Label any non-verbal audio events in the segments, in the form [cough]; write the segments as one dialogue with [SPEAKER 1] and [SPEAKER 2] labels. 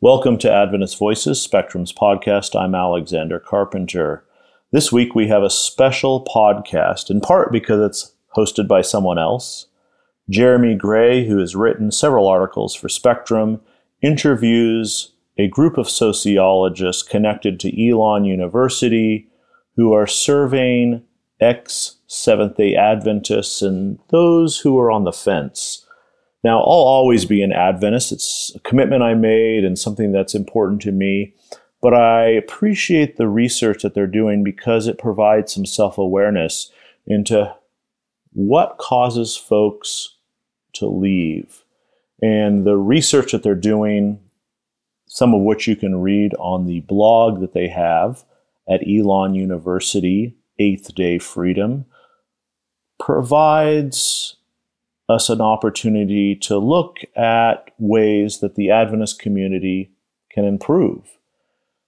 [SPEAKER 1] Welcome to Adventist Voices, Spectrum's podcast. I'm Alexander Carpenter. This week we have a special podcast, in part because it's hosted by someone else. Jeremy Gray, who has written several articles for Spectrum, interviews a group of sociologists connected to Elon University who are surveying ex Seventh day Adventists and those who are on the fence now, I'll always be an Adventist. It's a commitment I made and something that's important to me. But I appreciate the research that they're doing because it provides some self awareness into what causes folks to leave. And the research that they're doing, some of which you can read on the blog that they have at Elon University, Eighth Day Freedom, provides us an opportunity to look at ways that the Adventist community can improve.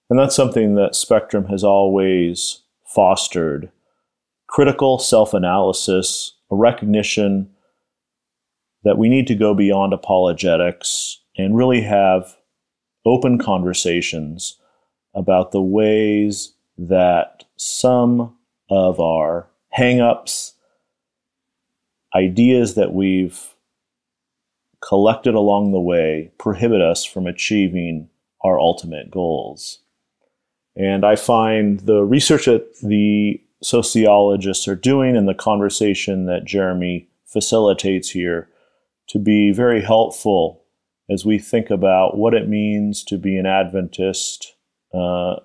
[SPEAKER 1] And that's something that Spectrum has always fostered critical self analysis, a recognition that we need to go beyond apologetics and really have open conversations about the ways that some of our hangups ideas that we've collected along the way prohibit us from achieving our ultimate goals. And I find the research that the sociologists are doing and the conversation that Jeremy facilitates here to be very helpful as we think about what it means to be an Adventist uh,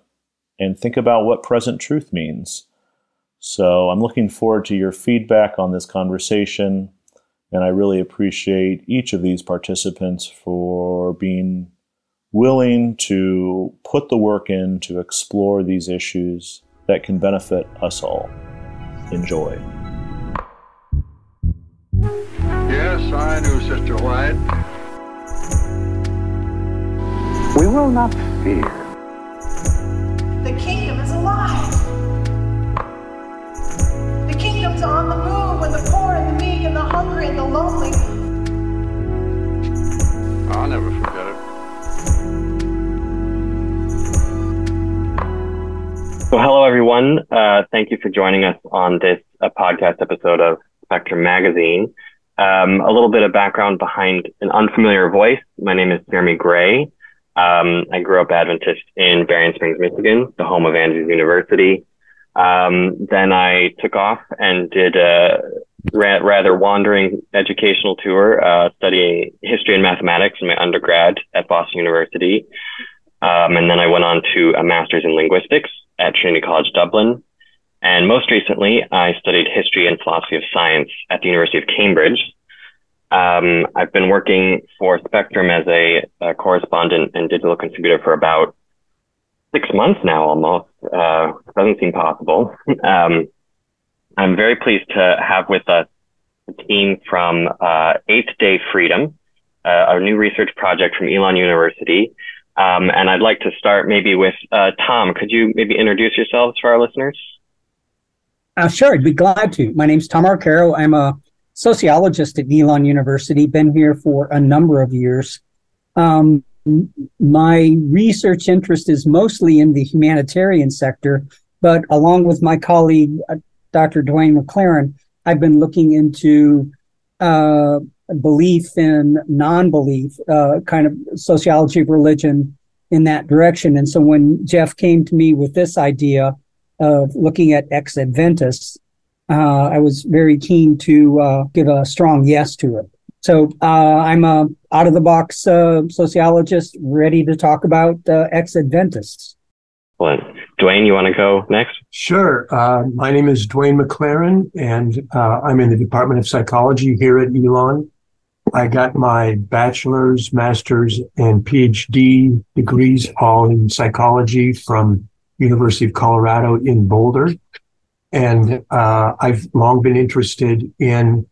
[SPEAKER 1] and think about what present truth means. So I'm looking forward to your feedback on this conversation. And I really appreciate each of these participants for being willing to put the work in to explore these issues that can benefit us all. Enjoy.
[SPEAKER 2] Yes, I do, Sister White.
[SPEAKER 3] We will not fear.
[SPEAKER 4] The kingdom is alive kingdom's on the move when the poor and the meek and the hungry and the lonely.
[SPEAKER 2] I'll never forget it.
[SPEAKER 5] So, hello everyone. Uh, thank you for joining us on this uh, podcast episode of Spectrum Magazine. Um, a little bit of background behind an unfamiliar voice. My name is Jeremy Gray. Um, I grew up Adventist in Berrien Springs, Michigan, the home of Andrews University. Um, then I took off and did a ra- rather wandering educational tour, uh, studying history and mathematics in my undergrad at Boston University. Um, and then I went on to a master's in linguistics at Trinity College Dublin. And most recently, I studied history and philosophy of science at the University of Cambridge. Um, I've been working for Spectrum as a, a correspondent and digital contributor for about six months now almost. Uh, doesn't seem possible. [laughs] Um, I'm very pleased to have with us a team from uh, Eighth Day Freedom, uh, a new research project from Elon University. Um, and I'd like to start maybe with uh, Tom. Could you maybe introduce yourselves for our listeners?
[SPEAKER 6] Uh, sure, I'd be glad to. My name's Tom Arcaro. I'm a sociologist at Elon University. Been here for a number of years. Um, my research interest is mostly in the humanitarian sector, but along with my colleague, uh, Dr. Dwayne McLaren, I've been looking into uh, belief and non belief, uh, kind of sociology of religion in that direction. And so when Jeff came to me with this idea of looking at ex Adventists, uh, I was very keen to uh, give a strong yes to it. So uh, I'm a out of the box uh, sociologist, ready to talk about uh, ex Adventists.
[SPEAKER 5] Excellent. Dwayne, you want to go next?
[SPEAKER 7] Sure. Uh, my name is Dwayne McLaren, and uh, I'm in the Department of Psychology here at Elon. I got my bachelor's, master's, and PhD degrees all in psychology from University of Colorado in Boulder. And uh, I've long been interested in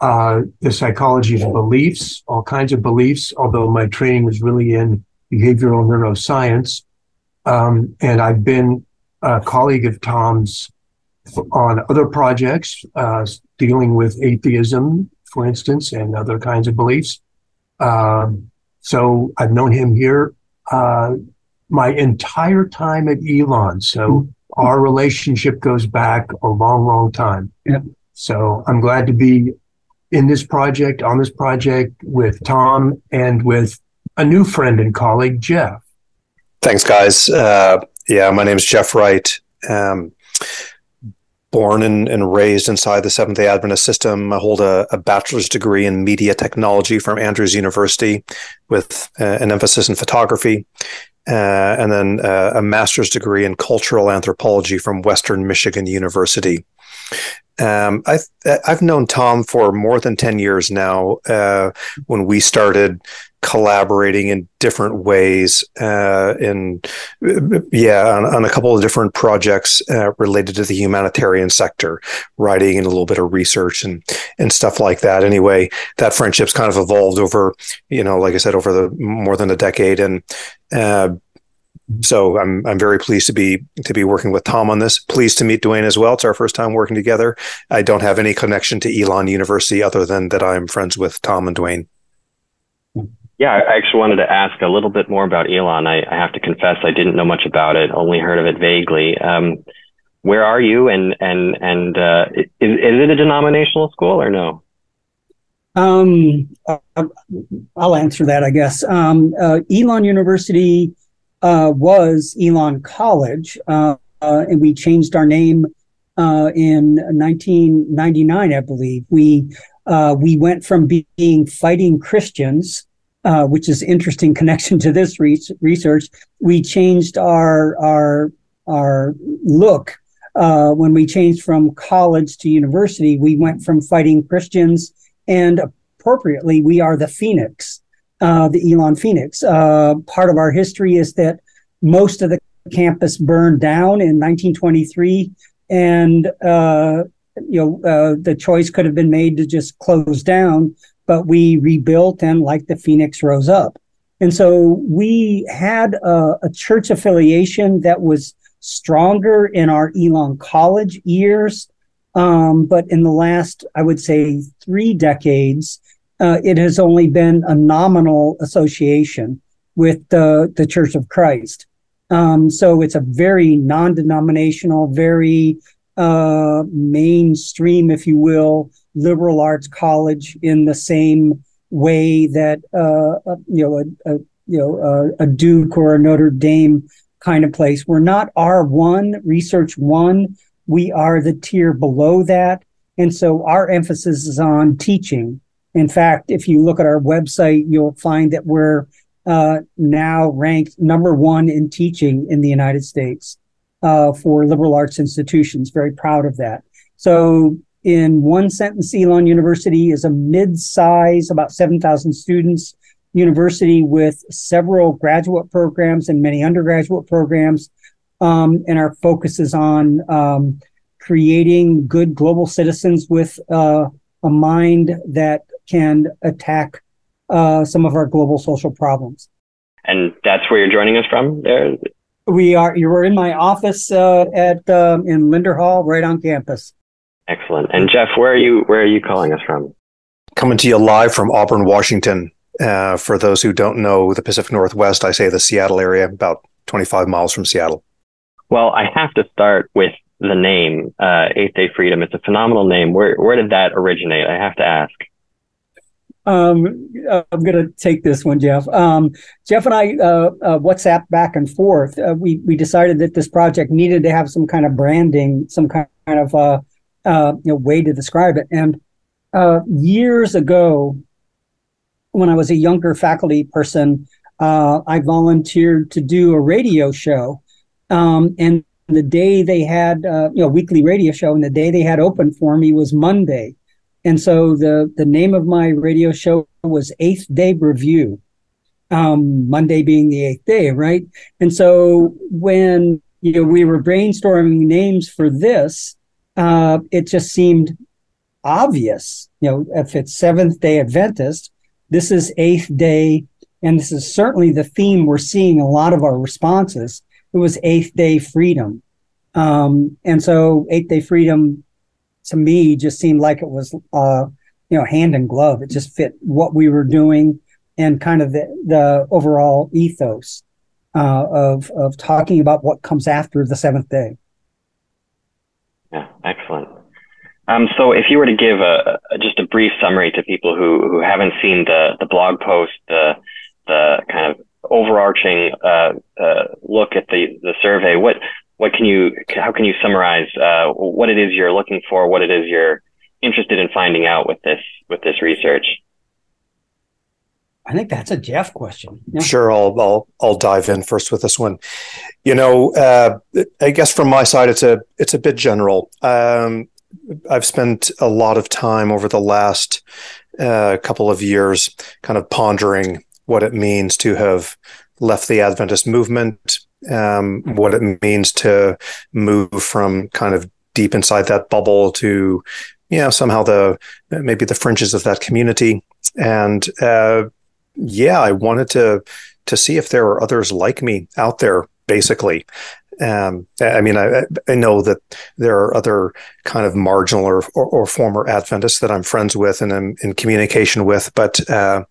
[SPEAKER 7] uh, the psychology of beliefs, all kinds of beliefs, although my training was really in behavioral neuroscience. Um, and I've been a colleague of Tom's on other projects, uh, dealing with atheism, for instance, and other kinds of beliefs. Um, so I've known him here uh, my entire time at Elon. So our relationship goes back a long, long time.
[SPEAKER 6] Yep.
[SPEAKER 7] So I'm glad to be in this project, on this project with Tom and with a new friend and colleague, Jeff.
[SPEAKER 8] Thanks, guys. Uh, yeah, my name is Jeff Wright. Um, born and, and, raised inside the Seventh day Adventist system. I hold a, a, bachelor's degree in media technology from Andrews University with uh, an emphasis in photography. Uh, and then uh, a master's degree in cultural anthropology from Western Michigan University. Um, I've I've known Tom for more than ten years now. Uh, when we started collaborating in different ways, uh, in yeah, on, on, a couple of different projects uh, related to the humanitarian sector, writing and a little bit of research and and stuff like that. Anyway, that friendship's kind of evolved over, you know, like I said, over the more than a decade, and uh, so I'm I'm very pleased to be to be working with Tom on this. Pleased to meet Dwayne as well. It's our first time working together. I don't have any connection to Elon University other than that I'm friends with Tom and Dwayne.
[SPEAKER 5] Yeah, I actually wanted to ask a little bit more about Elon. I, I have to confess I didn't know much about it, only heard of it vaguely. Um, where are you, and and and uh, is, is it a denominational school or no?
[SPEAKER 6] Um, I'll answer that, I guess. Um, uh, Elon University uh, was Elon College, uh, uh, and we changed our name uh, in 1999, I believe. We uh, we went from being fighting Christians, which is interesting [laughs] connection to this re- research. We changed our our our look when we changed from college to university. We went from fighting Christians, and appropriately, we are the Phoenix uh, the Elon Phoenix. Uh, part of our history is that most of the campus burned down in 1923, and uh, you know uh, the choice could have been made to just close down, but we rebuilt and like the Phoenix rose up. And so we had a, a church affiliation that was stronger in our Elon College years. Um, but in the last, I would say, three decades, uh, it has only been a nominal association with the, the Church of Christ. Um, so it's a very non denominational, very uh, mainstream, if you will, liberal arts college in the same way that uh, uh you know a, a you know a, a, Duke or a Notre Dame kind of place. We're not R one research one. We are the tier below that, and so our emphasis is on teaching in fact, if you look at our website, you'll find that we're uh, now ranked number one in teaching in the United States uh, for liberal arts institutions. Very proud of that. So, in one sentence, Elon University is a mid-size, about 7,000 students university with several graduate programs and many undergraduate programs. Um, and our focus is on um, creating good global citizens with uh, a mind that can attack uh, some of our global social problems.
[SPEAKER 5] And that's where you're joining us from there?
[SPEAKER 6] We are, you were in my office uh, at um, in Lindner Hall, right on campus.
[SPEAKER 5] Excellent. And Jeff, where are you, where are you calling us from?
[SPEAKER 8] Coming to you live from Auburn, Washington. Uh, for those who don't know the Pacific Northwest, I say the Seattle area, about 25 miles from Seattle.
[SPEAKER 5] Well, I have to start with the name, uh, Eighth Day Freedom. It's a phenomenal name. Where, where did that originate? I have to ask.
[SPEAKER 6] Um, I'm going to take this one, Jeff. Um, Jeff and I uh, uh, WhatsApp back and forth. Uh, we we decided that this project needed to have some kind of branding, some kind of uh, uh, you know, way to describe it. And uh, years ago, when I was a younger faculty person, I volunteered to do a radio show. Um, and the day they had, you know, weekly radio show, and the day they had open for me was Monday. And so the the name of my radio show was Eighth Day Review, um, Monday being the eighth day, right? And so when you know we were brainstorming names for this, uh, it just seemed obvious. You know, if it's Seventh Day Adventist, this is Eighth Day, and this is certainly the theme we're seeing a lot of our responses. It was Eighth Day Freedom, um, and so Eighth Day Freedom to me just seemed like it was uh, you know hand in glove. It just fit what we were doing and kind of the the overall ethos. uh, of of talking about what comes after the seventh day.
[SPEAKER 5] Yeah, excellent. Um, so, if you were to give a, a, just a brief summary to people who, who haven't seen the the blog post, the the kind of overarching uh, uh, look at the the survey, what what can you how can you summarize uh, what it is you're looking for, what it is you're interested in finding out with this with this research?
[SPEAKER 6] I think that's a Jeff question.
[SPEAKER 8] Yeah. Sure, I'll, I'll I'll dive in first with this one. You know, uh, I guess from my side, it's a it's a bit general. Um, I've spent a lot of time over the last uh, couple of years, kind of pondering what it means to have left the Adventist movement, um, what it means to move from kind of deep inside that bubble to, you know, somehow the maybe the fringes of that community, and uh, yeah, I wanted to to see if there are others like me out there, basically. Um, I mean, I, I know that there are other kind of marginal or, or, or, former Adventists that I'm friends with and I'm in communication with, but uh,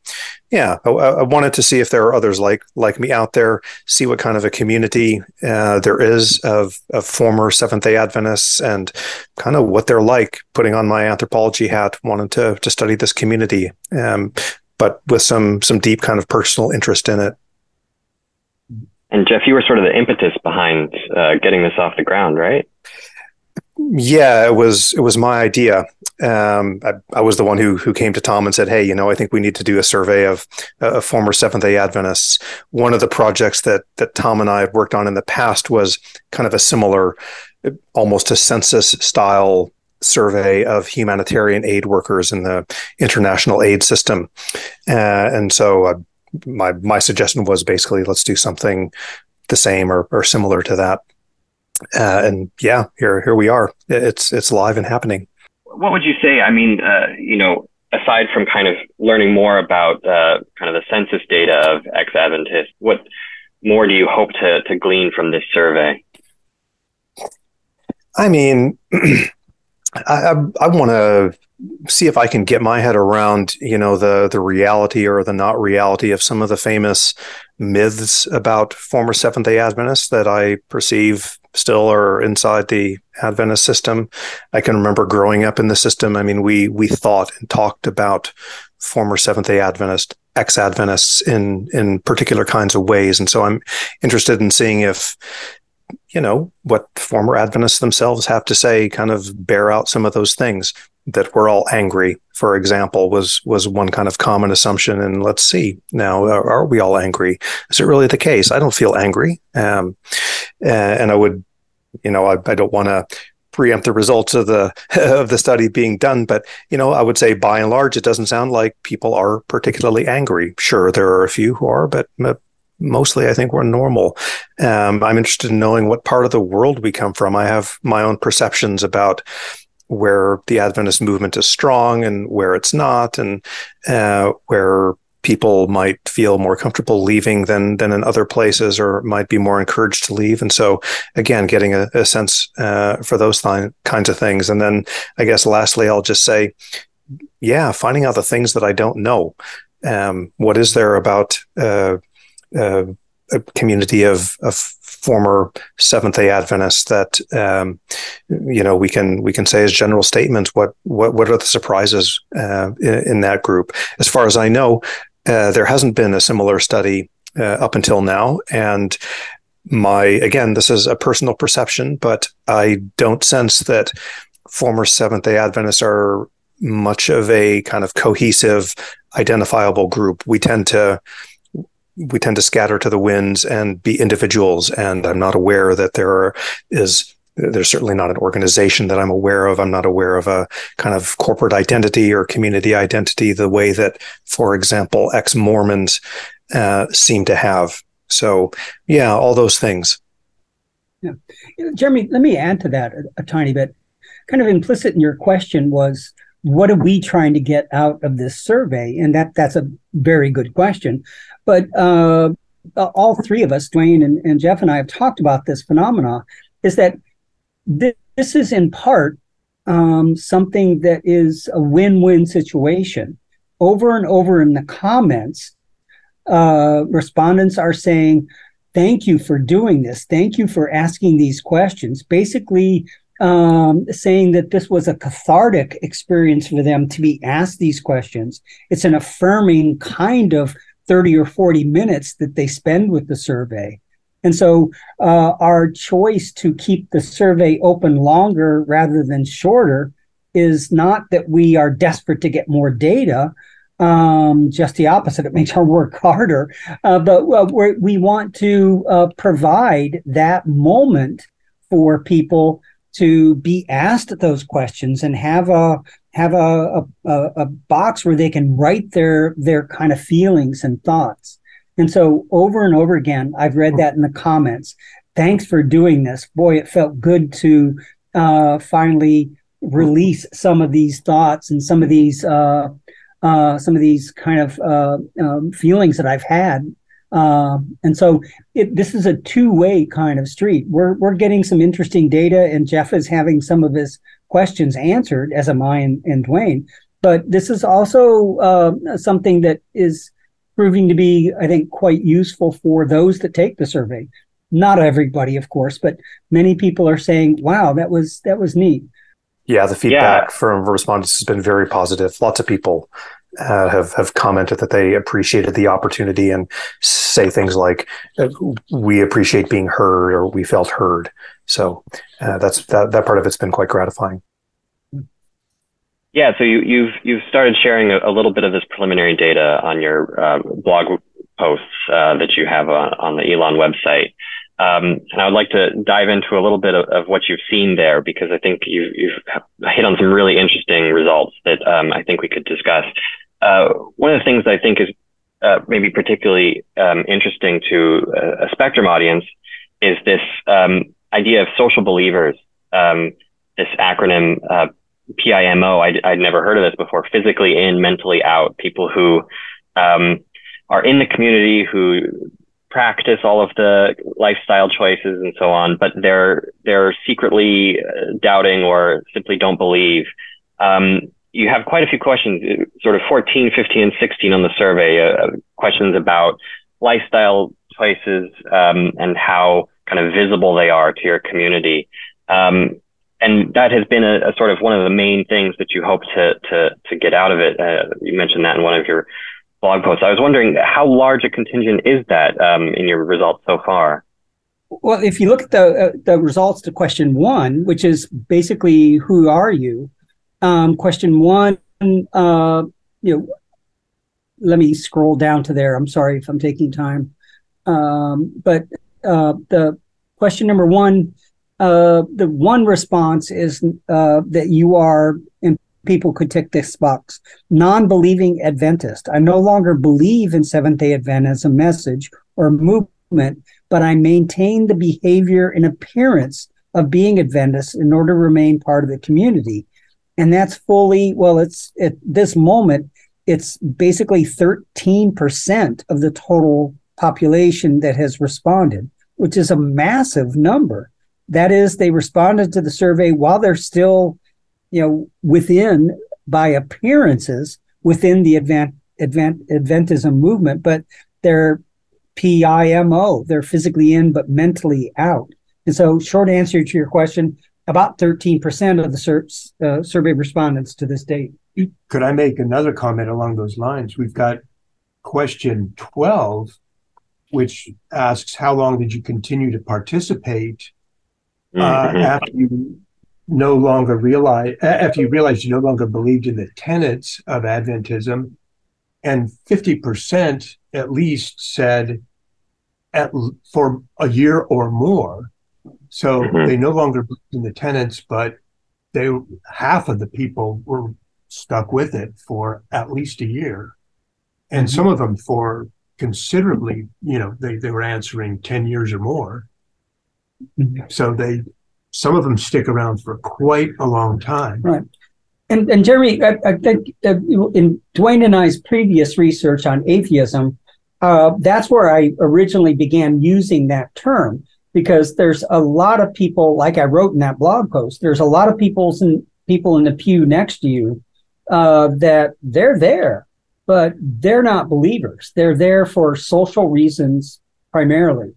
[SPEAKER 8] yeah, I, I, wanted to see if there are others like like me out there. See what kind of a community uh, there is of of former Seventh Day Adventists and kind of what they're like. Putting on my anthropology hat, wanted to to study this community. Um, but with some some deep kind of personal interest in it.
[SPEAKER 5] And Jeff, you were sort of the impetus behind uh, getting this off the ground, right?
[SPEAKER 8] Yeah, it was it was my idea. Um, I, I, was the one who who came to Tom and said, "Hey, you know, I think we need to do a survey of uh, former Seventh Day Adventists." One of the projects that that Tom and I had worked on in the past was kind of a similar, almost a census style survey of humanitarian aid workers in the international aid system. Uh, and so uh, my my suggestion was basically let's do something the same or, or similar to that. Uh, and yeah, here here we are. It's it's live and happening.
[SPEAKER 5] What would you say? I mean, uh, you know, aside from kind of learning more about uh, kind of the census data of ex-Adventists, what more do you hope to to glean from this survey?
[SPEAKER 8] I mean, [clears throat] I, I, want to see if I can get my head around, you know, the the reality or the not reality of some of the famous myths about former Seventh Day Adventists that I perceive still are inside the Adventist system. I can remember growing up in the system. I mean, we we thought and talked about former Seventh Day Adventist, ex Adventists in in particular kinds of ways, and so I'm interested in seeing if you know, what former Adventists themselves have to say kind of bear out some of those things that we're all angry, for example, was was one kind of common assumption. And let's see now, are, are we all angry? Is it really the case? I don't feel angry, um, and I would, you know, I, I don't want to preempt the results of the [laughs] of the study being done, but you know, I would say by and large, it doesn't sound like people are particularly angry. Sure, there are a few who are, but mostly I think we're normal. Um, I'm interested in knowing what part of the world we come from. I have my own perceptions about where the Adventist movement is strong and where it's not, and uh, where people might feel more comfortable leaving than than in other places, or might be more encouraged to leave. And so, again, getting a, a sense uh, for those th- kinds of things. And then, I guess, lastly, I'll just say, yeah, finding out the things that I don't know. Um, what is there about uh, uh, a community of, of former Seventh Day Adventists that um, you know we can we can say as general statements. What what what are the surprises uh, in, in, that group? As far as I know, uh, there hasn't been a similar study uh, up until now, and my again this is a personal perception, but I don't sense that former Seventh Day Adventists are much of a kind of cohesive, identifiable group. We tend to we tend to scatter to the winds and be individuals. And I'm not aware that there are, is there's certainly not an organization that I'm aware of. I'm not aware of a kind of corporate identity or community identity the way that, for example, ex Mormons uh, seem to have. So, yeah, all those things.
[SPEAKER 6] Yeah. Jeremy, let me add to that a, a tiny bit. Kind of implicit in your question was what are we trying to get out of this survey? And that that's a very good question. But uh, all three of us, Dwayne and, and, Jeff and I, have talked about this phenomena. Is that th- this is in part um, something that is a win-win situation. Over and over in the comments, uh, respondents are saying thank you for doing this. Thank you for asking these questions. Basically, um, saying that this was a cathartic experience for them to be asked these questions. It's an affirming kind of 30 or 40 minutes that they spend with the survey. And so uh, our choice to keep the survey open longer rather than shorter is not that we are desperate to get more data, um, just the opposite. It makes our work [laughs] harder. Uh, but uh, we want to uh, provide that moment for people to be asked those questions and have a have a, a, a box where they can write their their kind of feelings and thoughts. And so over and over again, I've read that in the comments. Thanks for doing this. Boy, it felt good to uh, finally release some of these thoughts and some of these uh, uh, some of these kind of uh, um, feelings that I've had. Uh, and so it, this is a two-way kind of street. We're we're getting some interesting data, and Jeff is having some of his questions answered, as am I and, and Dwayne. But this is also uh, something that is proving to be, I think, quite useful for those that take the survey. Not everybody, of course, but many people are saying, "Wow, that was that was neat."
[SPEAKER 8] Yeah, the feedback yeah. from respondents has been very positive. Lots of people uh, have have commented that they appreciated the opportunity and say things like, uh, "We appreciate being heard" or "We felt heard." So uh, that's that that part of it's been quite gratifying.
[SPEAKER 5] Yeah, so you, have you've, you've started sharing a, a, little bit of this preliminary data on your uh, blog posts uh, that you have on, on the Elon website. Um, and I would like to dive into a little bit of, of, what you've seen there because I think you, have hit on some really interesting results that um, I think we could discuss. Uh, one of the things I think is uh, maybe particularly um, interesting to a, a, spectrum audience is this um, idea of social believers. Um, this acronym uh, PIMO, I'd, I'd, never heard of this before. Physically in, mentally out. People who um, are in the community who practice all of the lifestyle choices and so on, but they're they're secretly uh, doubting or simply don't believe. Um, you have quite a few questions, uh, sort of 14, 15, and 16 on the survey, uh, questions about lifestyle choices um, and how kind of visible they are to your community. Um, and that has been a, a, sort of one of the main things that you hope to to to get out of it. Uh, you mentioned that in one of your blog posts. I was wondering how large a contingent is that um, in your results so far?
[SPEAKER 6] Well, if you look at the uh, the results to question one, which is basically who are you? Um, question one, uh, you know, let me scroll down to there. I'm sorry if I'm taking time, um, but uh, the question number one, uh, the one response is uh, that you are and people could tick this box. Non believing Adventist. I no longer believe in Seventh day Adventism message or movement, but I maintain the behavior and appearance of being Adventist in order to remain part of the community. And that's fully, well, it's at this moment, it's basically 13% of the total population that has responded, which is a massive number. That is, they responded to the survey while they're still you know, within by appearances within the Advent, Advent, Adventism movement, but they're PIMO. They're physically in, but mentally out. And so, short answer to your question about 13% of the sur- uh, survey respondents to this date.
[SPEAKER 7] Could I make another comment along those lines? We've got question 12, which asks How long did you continue to participate uh, mm-hmm. after you no longer realize after you realized you no longer believed in the tenets of Adventism, and fifty percent at least said at for a year or more. So mm-hmm. they no longer believed in the tenets, but they half of the people were stuck with it for at least a year, and mm-hmm. some of them for considerably. You know, they they were answering ten years or more. Mm-hmm. So they some of them stick around for quite a long time.
[SPEAKER 6] Right. And, and Jeremy, I, I think in Dwayne and I's previous research on atheism, uh, that's where I originally began using that term because there's a lot of people, like I wrote in that blog post, there's a lot of people's in, people in the pew next to you uh, that they're there, but they're not believers. They're there for social reasons primarily.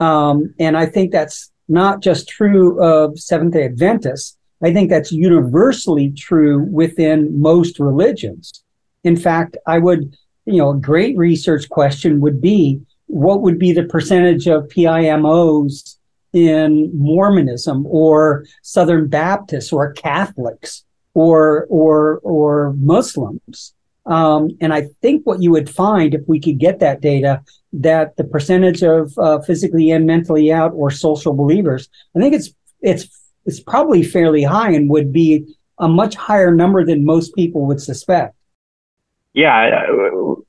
[SPEAKER 6] Um, and I think that's not just true of Seventh day Adventists. I think that's universally true within most religions. In fact, I would, you know, a great research question would be what would be the percentage of PIMOs in Mormonism or Southern Baptists or Catholics or or or Muslims. Um, and I think what you would find if we could get that data, that the percentage of uh, physically and mentally out or social believers, I think it's it's it's probably fairly high and would be a much higher number than most people would suspect.
[SPEAKER 5] Yeah,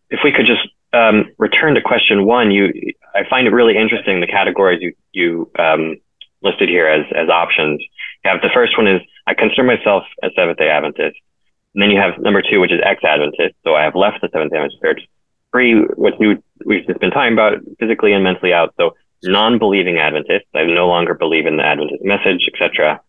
[SPEAKER 5] if we could just um, return to question one, you I find it really interesting the categories you you um, listed here as as options. You have the first one is I consider myself a Seventh Day Adventist. And then you have number two, which is ex-Adventist. So I have left the Seventh Day Adventist Church. Three, which we, we've just been talking about, physically and mentally out. So non-believing Adventists. I no longer believe in the Adventist message, etc.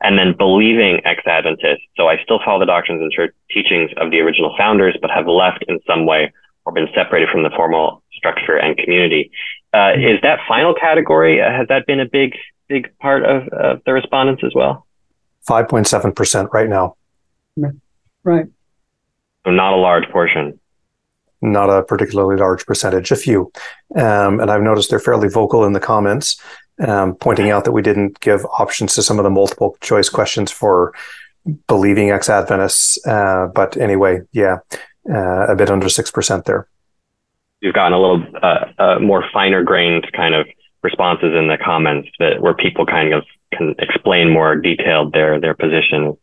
[SPEAKER 5] And then believing ex-Adventists. So I still follow the doctrines and church teachings of the original founders, but have left in some way or been separated from the formal structure and community. Uh, is that final category, uh, has that been a big, big part of, of the respondents as well?
[SPEAKER 8] 5.7% right now.
[SPEAKER 6] Right.
[SPEAKER 5] So not a large portion.
[SPEAKER 8] Not a particularly large percentage, a few. Um, and I've noticed they're fairly vocal in the comments, um, pointing out that we didn't give options to some of the multiple choice questions for believing ex Adventists. Uh, but anyway, yeah, uh, a bit under 6% there.
[SPEAKER 5] You've gotten a little uh, uh, more finer grained kind of responses in the comments that where people kind of can explain more detailed their their position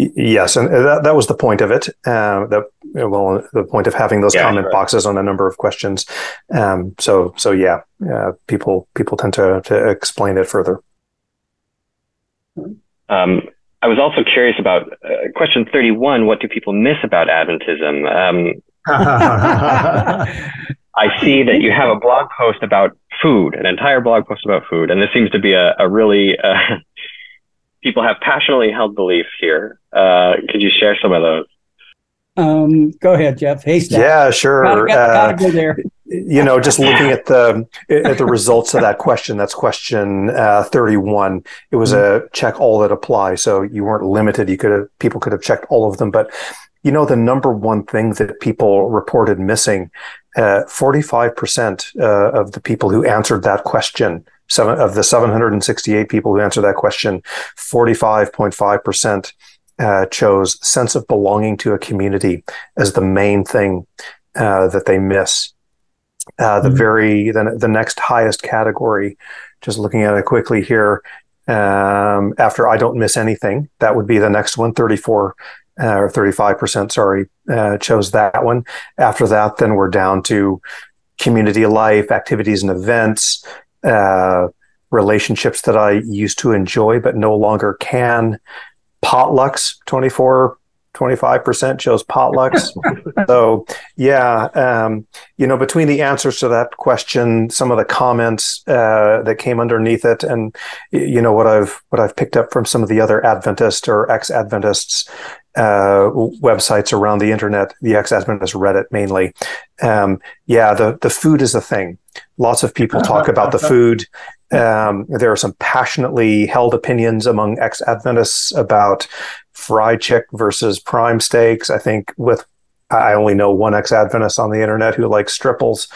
[SPEAKER 8] Yes, and that, that was the point of it. Uh, the well, the point of having those yeah, comment sure. boxes on a number of questions. Um, so, so yeah, uh, people people tend to to explain it further.
[SPEAKER 5] Um, I was also curious about uh, question thirty one. What do people miss about Adventism? Um, [laughs] [laughs] I see that you have a blog post about food, an entire blog post about food, and this seems to be a, a really uh, people have passionately held beliefs here. Uh, could you share some of those?
[SPEAKER 6] Um, go ahead, Jeff. Haystack.
[SPEAKER 8] Yeah, sure. Gotta, gotta, gotta go there. [laughs] you know, just looking at the at the results of that question. That's question uh, thirty-one. It was mm-hmm. a check all that apply, so you weren't limited. You could have people could have checked all of them, but you know, the number one thing that people reported missing, uh, forty-five percent uh, of the people who answered that question seven of the 768 people who answered that question, 45.5% uh, chose sense of belonging to a community as the main thing uh, that they miss. Uh, the mm-hmm. very the, the next highest category, just looking at it quickly here, um, after I don't miss anything, that would be the next one, 34 uh, or 35%, sorry, uh, chose that one. After that, then we're down to community life, activities and events, uh, relationships that I used to enjoy but no longer can. Potlucks, 24, 25% chose potlucks. [laughs] so, yeah, um, you know, between the answers to that question, some of the comments uh, that came underneath it, and you know what I've what I've picked up from some of the other Adventist or ex-Adventists uh, websites around the internet, the ex-Adventist Reddit mainly. Um, yeah, the the food is a thing. Lots of people talk about the [laughs] food. Um, there are some passionately held opinions among ex-Adventists about FriChik versus Prime Stakes. I think with I only know one ex-Adventist on the internet who likes stripples.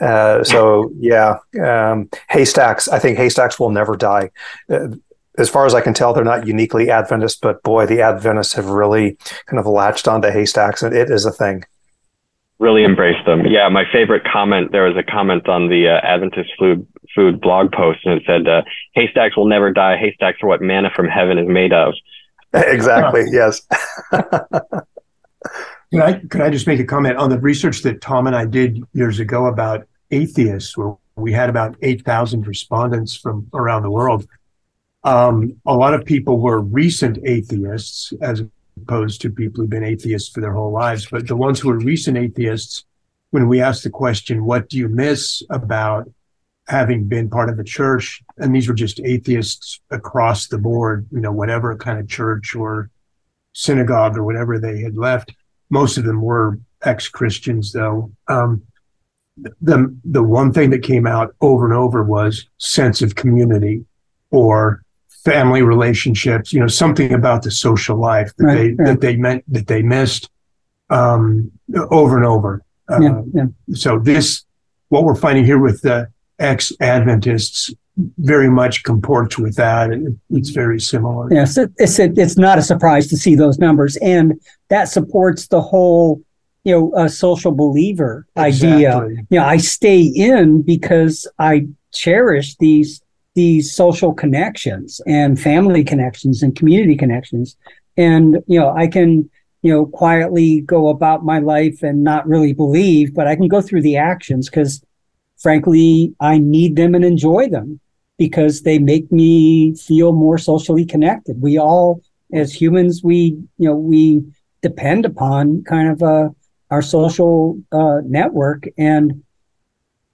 [SPEAKER 8] Uh, so [laughs] yeah, um, haystacks. I think haystacks will never die. Uh, as far as I can tell, they're not uniquely Adventist, but boy, the Adventists have really kind of latched onto haystacks, and it is a thing.
[SPEAKER 5] Really embrace them. Yeah, my favorite comment. There was a comment on the uh, Adventist food food blog post, and it said, uh, "Haystacks will never die. Haystacks are what manna from heaven is made of." [laughs]
[SPEAKER 8] Exactly. yes. [laughs]
[SPEAKER 7] Can I can I just make a comment on the research that Tom and I did years ago about atheists, where we had about eight thousand respondents from around the world. Um, a lot of people were recent atheists, as opposed to people who've been atheists for their whole lives. But the ones who are recent atheists, when we asked the question, "What do you miss about having been part of the church?" and these were just atheists across the board, you know, whatever kind of church or synagogue or whatever they had left. Most of them were ex Christians, though. Um, the the one thing that came out over and over was sense of community or family relationships. You know, something about the social life that
[SPEAKER 6] Right,
[SPEAKER 7] they
[SPEAKER 6] right.
[SPEAKER 7] that they meant that they missed um, over and over. Uh,
[SPEAKER 6] Yeah, yeah.
[SPEAKER 7] So this, what we're finding here with the ex Adventists, very much comports with that. It, it's very similar.
[SPEAKER 6] Yes, it, it's it, it's not a surprise to see those numbers, and that supports the whole, you know, uh, social believer idea.
[SPEAKER 7] Exactly.
[SPEAKER 6] You know, I stay in because I cherish these these social connections and family connections and community connections, and you know, I can you know quietly go about my life and not really believe, but I can go through the actions because, frankly, I need them and enjoy them because they make me feel more socially connected. We all, as humans, we you know we depend upon kind of uh, our social uh, network, and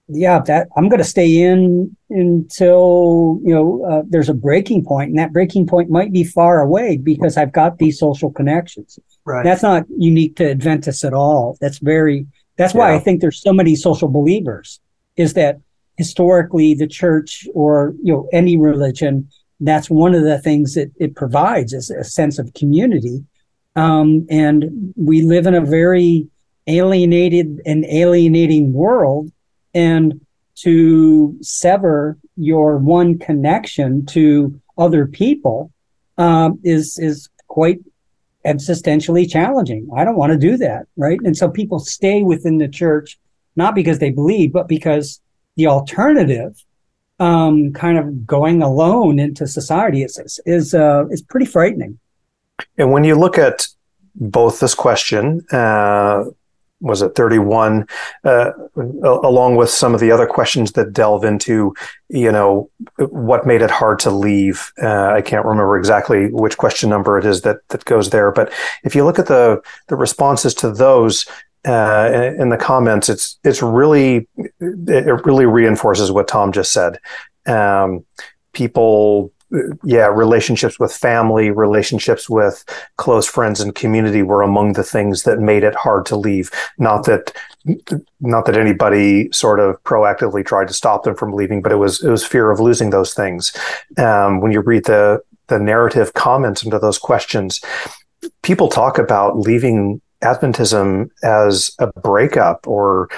[SPEAKER 6] yeah, that I'm going to stay in until you know uh, there's a breaking point, and that breaking point might be far away because I've got these social connections.
[SPEAKER 7] Right.
[SPEAKER 6] That's not unique to Adventists at all. That's very. That's why
[SPEAKER 8] Yeah.
[SPEAKER 6] I think there's so many social believers. Is that historically the church or you know any religion that's one of the things that it provides is a sense of community um, and we live in a very alienated and alienating world and to sever your one connection to other people um, is is quite existentially challenging i don't want to do that right and so people stay within the church not because they believe but because the alternative um, kind of going alone into society is is is, uh, is pretty frightening.
[SPEAKER 8] And when you look at both this question, uh, was it 31, uh, along with some of the other questions that delve into, you know, what made it hard to leave? Uh, I can't remember exactly which question number it is that that goes there, but if you look at the the responses to those. Uh, in the comments, it's it's really it really reinforces what Tom just said. Um, people yeah, relationships with family, relationships with close friends and community were among the things that made it hard to leave. Not that, not that anybody sort of proactively tried to stop them from leaving, but it was it was fear of losing those things. Um, when you read the the narrative comments into those questions, people talk about leaving Adventism as a breakup or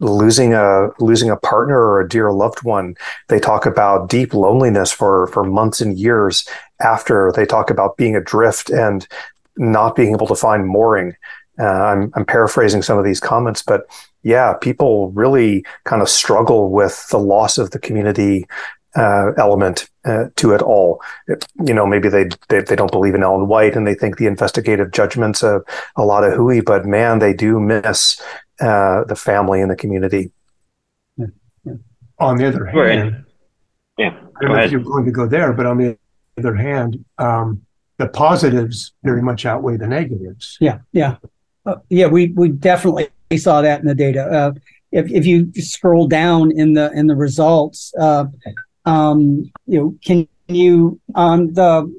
[SPEAKER 8] losing a losing a partner or a dear loved one. They talk about deep loneliness for for months and years after. They talk about being adrift and not being able to find mooring. Uh, I'm I'm paraphrasing some of these comments, but yeah, people really kind of struggle with the loss of the community uh, element uh, to it all. It- you know, maybe they, they they don't believe in Ellen White and they think the investigative judgment's a, a lot of hooey, but man, they do miss uh, the family and the community.
[SPEAKER 7] On the other
[SPEAKER 5] Right.
[SPEAKER 7] hand,
[SPEAKER 5] Yeah.
[SPEAKER 7] I
[SPEAKER 5] Go
[SPEAKER 7] don't know if you're going to go there, but on the other hand, um, the positives very much outweigh the negatives.
[SPEAKER 6] Yeah, yeah, uh, yeah. We we definitely saw that in the data. Uh, if if you scroll down in the in the results, uh, um, you know, can you on the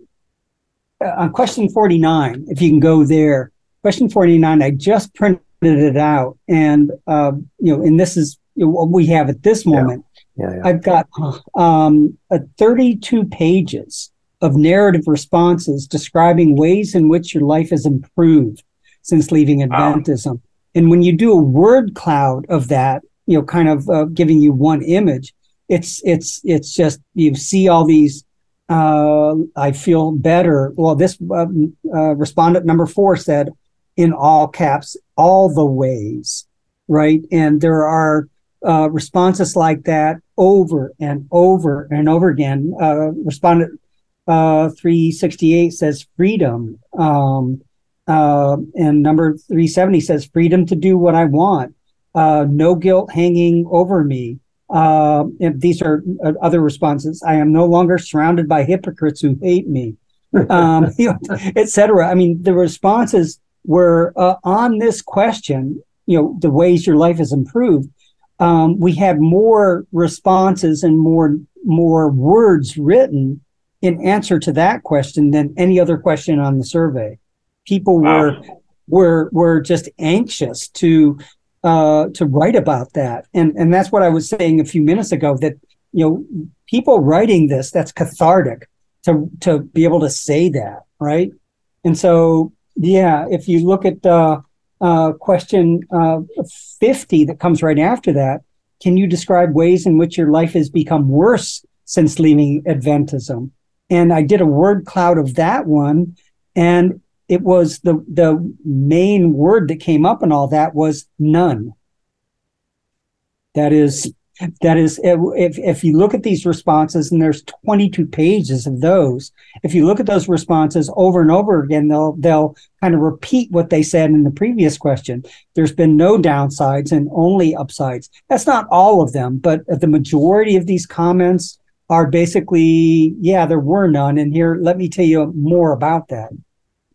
[SPEAKER 6] uh, on question forty nine, if you can go there, question forty nine. I just printed it out, and uh, you know, and this is you know, what we have at this moment.
[SPEAKER 8] Yeah, yeah.
[SPEAKER 6] I've got um, uh, 32 pages of narrative responses describing ways in which your life has improved since leaving
[SPEAKER 5] Wow.
[SPEAKER 6] Adventism. And when you do a word cloud of that, you know, kind of uh, giving you one image, it's it's it's just you see all these. Uh, I feel better. Well, this um, uh, respondent number four said, in all caps, all the ways, right? And there are uh, responses like that over and over and over again. Uh, respondent uh, 368 says freedom. Um, uh, and number 370 says freedom to do what I want. Uh, no guilt hanging over me. Uh, and these are uh, other responses. I am no longer surrounded by hypocrites who hate me, [laughs] um, you [laughs] know, et cetera. I mean, the responses were uh, on this question, you know, the ways your life has improved um, we had more responses and more more words written in answer to that question than any other question on the survey. People were
[SPEAKER 5] Wow.
[SPEAKER 6] were were just anxious to uh, to write about that, and and that's what I was saying a few minutes ago. That you know, people writing this, that's cathartic to to be able to say that, right? And so, yeah, if you look at uh, uh, question uh, 50 that comes right after that, can you describe ways in which your life has become worse since leaving Adventism? And I did a word cloud of that one, and it was the the main word that came up and all that was none. That is that is if if you look at these responses and there's 22 pages of those if you look at those responses over and over again they'll they'll kind of repeat what they said in the previous question. There's been no downsides and only upsides. That's not all of them but the majority of these comments are basically yeah there were none. And here let me tell you more about that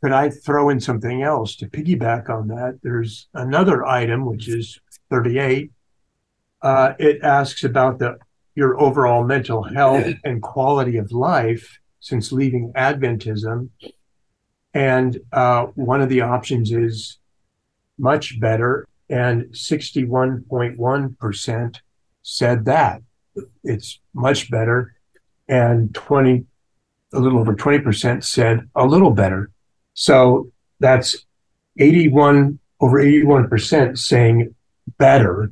[SPEAKER 7] could i throw in something else to piggyback on that there's another item which is 38 uh, it asks about the your overall mental health and quality of life since leaving Adventism. And uh, one of the options is much better, and 61.1% said that it's much better, and 20, a little over 20% said a little better. So that's 81 over 81% saying better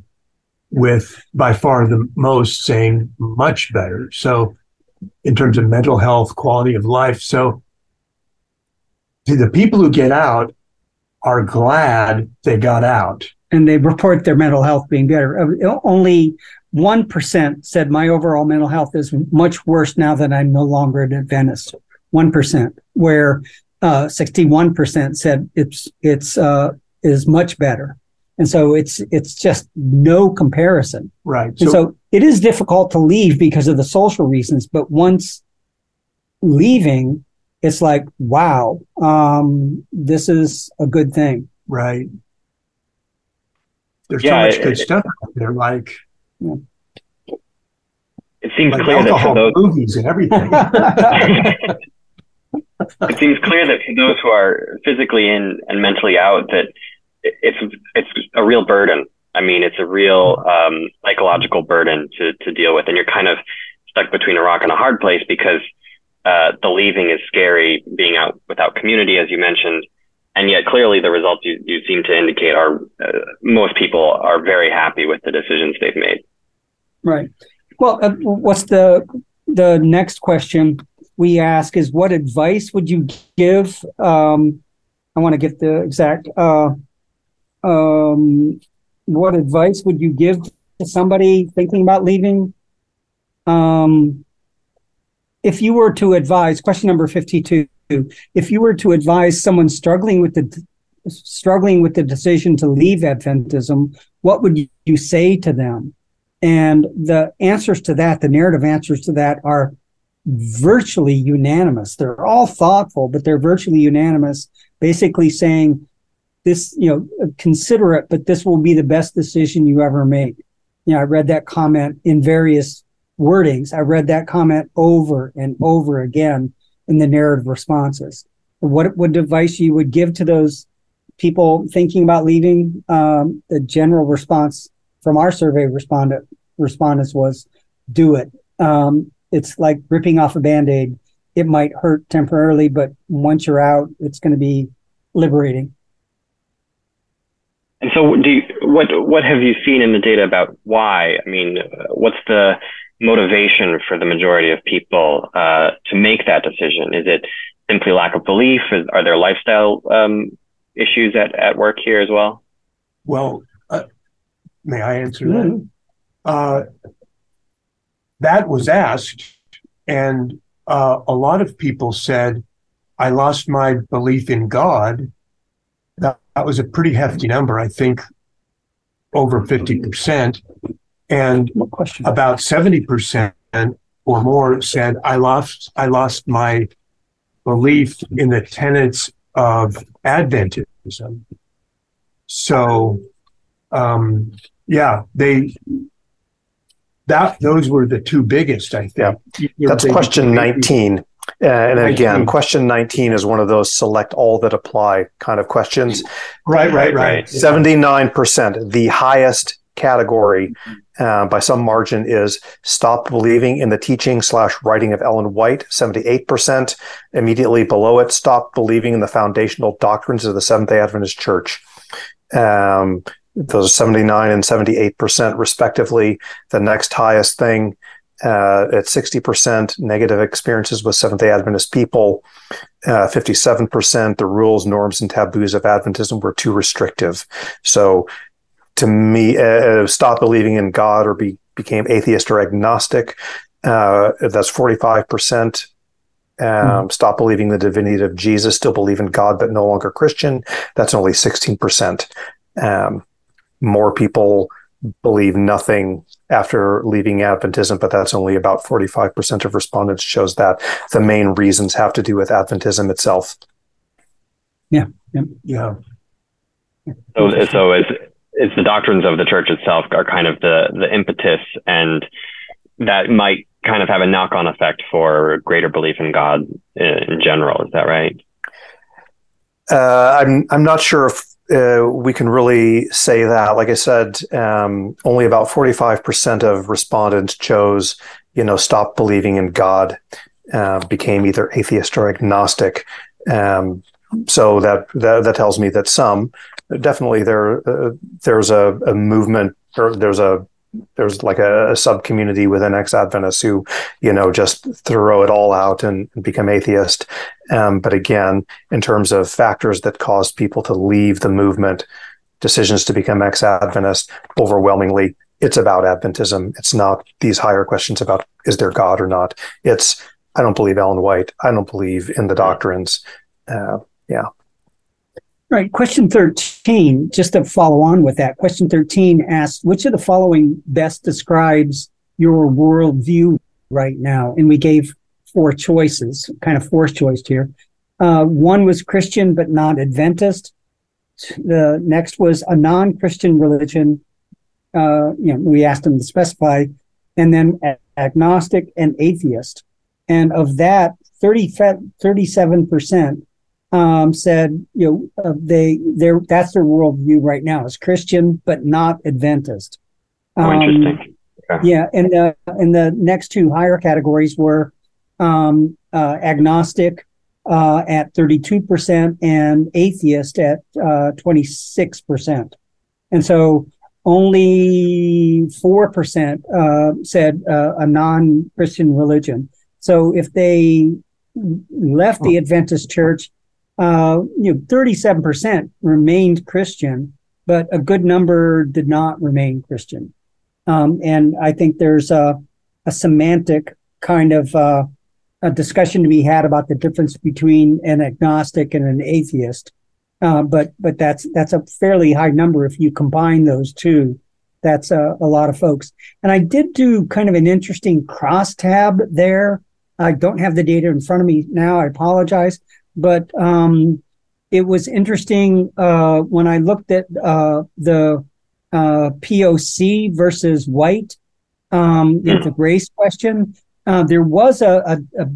[SPEAKER 7] with by far the most saying much better. So, in terms of mental health, quality of life. So, the people who get out are glad they got out.
[SPEAKER 6] And they report their mental health being better. Uh, only 1% said my overall mental health is much worse now that I'm no longer an Adventist. 1%, where uh, 61% said it's, it's, uh, is much better. And so it's it's just no comparison.
[SPEAKER 7] Right.
[SPEAKER 6] And so, so it is difficult to leave because of the social reasons, but once leaving, it's like, wow, um, this is a good thing.
[SPEAKER 7] Right. There's yeah, so much it, good it, stuff out there, like yeah.
[SPEAKER 5] it seems
[SPEAKER 7] like
[SPEAKER 5] clear that for those
[SPEAKER 7] movies and everything. [laughs] [laughs]
[SPEAKER 5] it seems clear that for those who are physically in and mentally out, that it's it's a real burden. I mean, it's a real um, psychological burden to to deal with, and you're kind of stuck between a rock and a hard place because uh, the leaving is scary, being out without community, as you mentioned, and yet clearly the results you, you seem to indicate are uh, most people are very happy with the decisions they've made.
[SPEAKER 6] Right. Well, uh, what's the the next question we ask is what advice would you give? Um, I want to get the exact. Uh, um, what advice would you give to somebody thinking about leaving? Um, if you were to advise, question number 52, if you were to advise someone struggling with the struggling with the decision to leave Adventism, what would you say to them? And the answers to that, the narrative answers to that are virtually unanimous. They're all thoughtful, but they're virtually unanimous, basically saying this, you know, consider it, but this will be the best decision you ever make. You know, I read that comment in various wordings. I read that comment over and over again in the narrative responses. What what advice you would give to those people thinking about leaving? Um, the general response from our survey respondent respondents was, "Do it." Um, it's like ripping off a band aid. It might hurt temporarily, but once you're out, it's going to be liberating.
[SPEAKER 5] And so, do you, what what have you seen in the data about why? I mean, what's the motivation for the majority of people uh, to make that decision? Is it simply lack of belief? Is, are there lifestyle um, issues at, at work here as well?
[SPEAKER 7] Well, uh, may I answer that? Mm-hmm. Uh, that was asked, and uh, a lot of people said, "I lost my belief in God." That, that was a pretty hefty number, I think over 50%. And about 70% or more said, I lost, I lost my belief in the tenets of Adventism. So, um, yeah, they, that, those were the two biggest, I think.
[SPEAKER 8] Yeah. That's question 19. Uh, and again, question 19 is one of those select all that apply kind of questions.
[SPEAKER 7] Right, right, right.
[SPEAKER 8] 79%, the highest category uh, by some margin is stop believing in the teaching slash writing of Ellen White, 78%. Immediately below it, stop believing in the foundational doctrines of the Seventh day Adventist Church. Um, those are 79 and 78% respectively. The next highest thing uh, at 60% negative experiences with Seventh day Adventist people, uh, 57% the rules, norms, and taboos of Adventism were too restrictive. So to me, uh, stop believing in God or be, became atheist or agnostic. Uh, that's 45%. Um, mm-hmm. Stop believing the divinity of Jesus, still believe in God, but no longer Christian. That's only 16%. Um, more people believe nothing after leaving Adventism, but that's only about 45% of respondents shows that the main reasons have to do with Adventism itself.
[SPEAKER 6] Yeah. Yeah.
[SPEAKER 7] Yeah.
[SPEAKER 5] So, so it's, it's the doctrines of the church itself are kind of the, the impetus and that might kind of have a knock on effect for greater belief in God in, in general. Is that right?
[SPEAKER 8] Uh, I'm, I'm not sure if uh, we can really say that. Like I said, um, only about 45% of respondents chose, you know, stop believing in God, uh, became either atheist or agnostic. Um, so that, that, that tells me that some definitely there uh, there's a, a movement or there's a there's like a, a sub community within ex Adventists who, you know, just throw it all out and, and become atheist. Um, but again, in terms of factors that caused people to leave the movement, decisions to become ex Adventist, overwhelmingly, it's about Adventism. It's not these higher questions about is there God or not. It's I don't believe Ellen White. I don't believe in the doctrines. Uh, yeah.
[SPEAKER 6] Right. Question 13, just to follow on with that, question 13 asks, which of the following best describes your worldview right now? And we gave four choices, kind of forced choice here. Uh, one was Christian, but not Adventist. The next was a non-Christian religion. Uh, you know, we asked them to specify, and then agnostic and atheist. And of that, 30, 37% um, said, you know, uh, they they that's their worldview right now is Christian but not Adventist.
[SPEAKER 5] Oh, um, interesting.
[SPEAKER 6] Okay. Yeah, and the and the next two higher categories were um, uh, agnostic uh, at thirty two percent and atheist at uh, twenty six percent, and so only four percent uh, said uh, a non Christian religion. So if they left the Adventist church uh, you know, 37% remained Christian, but a good number did not remain Christian. Um, and I think there's a, a semantic kind of uh, a discussion to be had about the difference between an agnostic and an atheist. Uh, but but that's that's a fairly high number if you combine those two. That's a, a lot of folks. And I did do kind of an interesting crosstab there. I don't have the data in front of me now. I apologize but um, it was interesting uh, when I looked at uh, the uh, POC versus white, um, mm. the race question. Uh, there was a, a, a,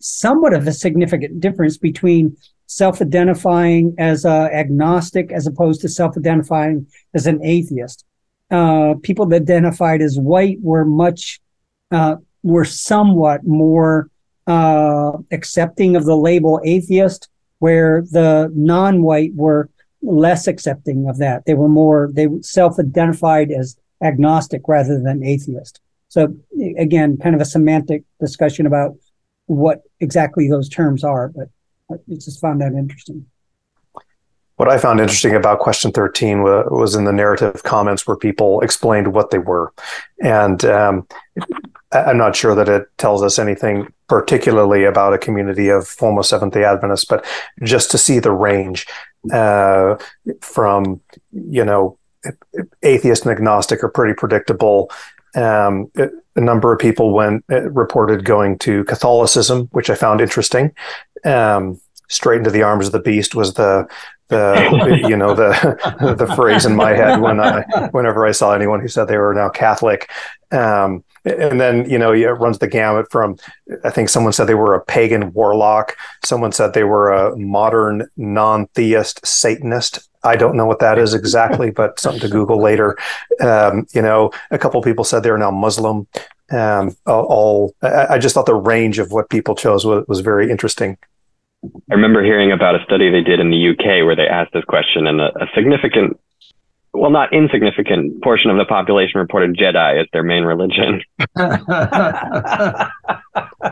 [SPEAKER 6] somewhat of a significant difference between self-identifying as a agnostic as opposed to self-identifying as an atheist. Uh, people that identified as white were much uh, were somewhat more uh, accepting of the label atheist, where the non-white were less accepting of that. They were more they self-identified as agnostic rather than atheist. So again, kind of a semantic discussion about what exactly those terms are, but I just found that interesting.
[SPEAKER 8] What I found interesting about question 13 was in the narrative comments where people explained what they were. And um, I'm not sure that it tells us anything particularly about a community of former Seventh day Adventists, but just to see the range uh, from, you know, atheist and agnostic are pretty predictable. Um, a number of people went uh, reported going to Catholicism, which I found interesting. Um, straight into the arms of the beast was the the you know the [laughs] the phrase in my head when I whenever I saw anyone who said they were now Catholic. Um, and then you know it runs the gamut from I think someone said they were a pagan warlock. Someone said they were a modern non-theist Satanist. I don't know what that is exactly, but something to Google later. Um, you know, a couple people said they're now Muslim. Um, all I, I just thought the range of what people chose was, was very interesting.
[SPEAKER 5] I remember hearing about a study they did in the UK where they asked this question, and a, a significant, well, not insignificant portion of the population reported Jedi as their main religion. [laughs]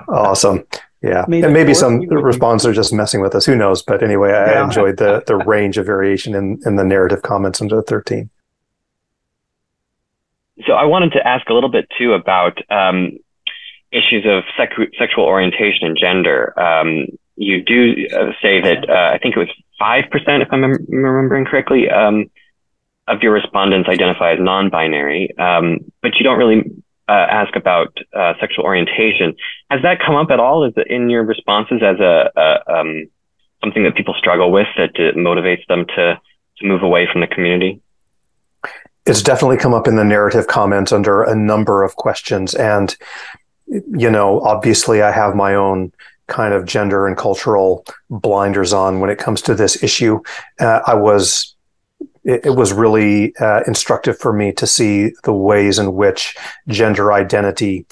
[SPEAKER 8] awesome. Yeah,
[SPEAKER 6] Maybe
[SPEAKER 8] and maybe some
[SPEAKER 6] people-
[SPEAKER 8] responses are just messing with us. Who knows? But anyway, I
[SPEAKER 6] Yeah.
[SPEAKER 8] enjoyed the the range of variation in in the narrative comments under thirteen.
[SPEAKER 5] So I wanted to ask a little bit too about um, issues of sec- sexual orientation and gender. Um, you do uh, say that uh, I think it was five percent, if I'm remembering correctly, um, of your respondents identify as non-binary, um, but you don't really uh, ask about uh, sexual orientation. Has that come up at all? Is it in your responses as a, a um, something that people struggle with that uh, motivates them to to move away from the community?
[SPEAKER 8] it's definitely come up in the narrative comments under a number of questions and you know obviously i have my own kind of gender and cultural blinders on when it comes to this issue. Uh, i was it, it was really uh, instructive for me to see the ways in which gender identity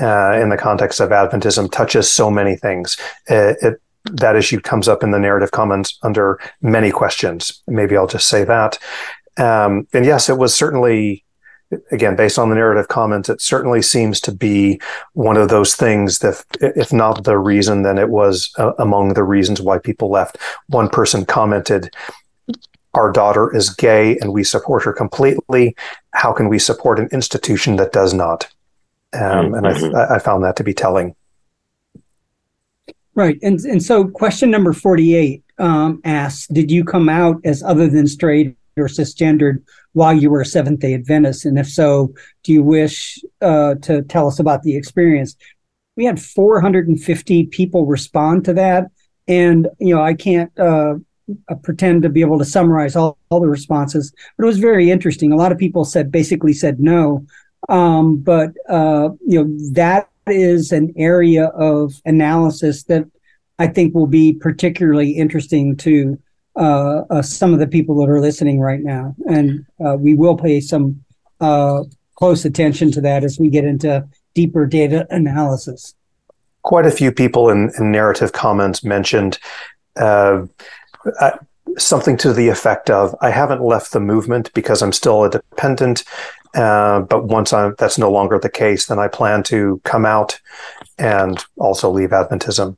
[SPEAKER 8] uh, in the context of adventism touches so many things. Uh, it, that issue comes up in the narrative comments under many questions. Maybe i'll just say that. Um, and yes, it was certainly, again, based on the narrative comments, it certainly seems to be one of those things that, if not the reason, then it was uh, among the reasons why people left. One person commented, Our daughter is gay and we support her completely. How can we support an institution that does not? Um, and I, I found that to be telling.
[SPEAKER 6] Right. And and so question number 48 um, asks, did you come out as other than straight or cisgendered while you were a Seventh day Adventist? And if so, do you wish uh, to tell us about the experience? We had 450 people respond to that. And, you know, I can't uh, pretend to be able to summarize all, all the responses, but it was very interesting. A lot of people said, basically said no. Um, but, uh, you know, that is an area of analysis that I think will be particularly interesting to some of the people that are listening right now. And uh, we will pay some uh, close attention to that as we get into deeper data analysis.
[SPEAKER 8] Quite a few people in, in narrative comments mentioned uh, uh, something to the effect of, I haven't left the movement because I'm still a dependent. Uh, but once I'm, that's no longer the case, then I plan to come out and also leave Adventism.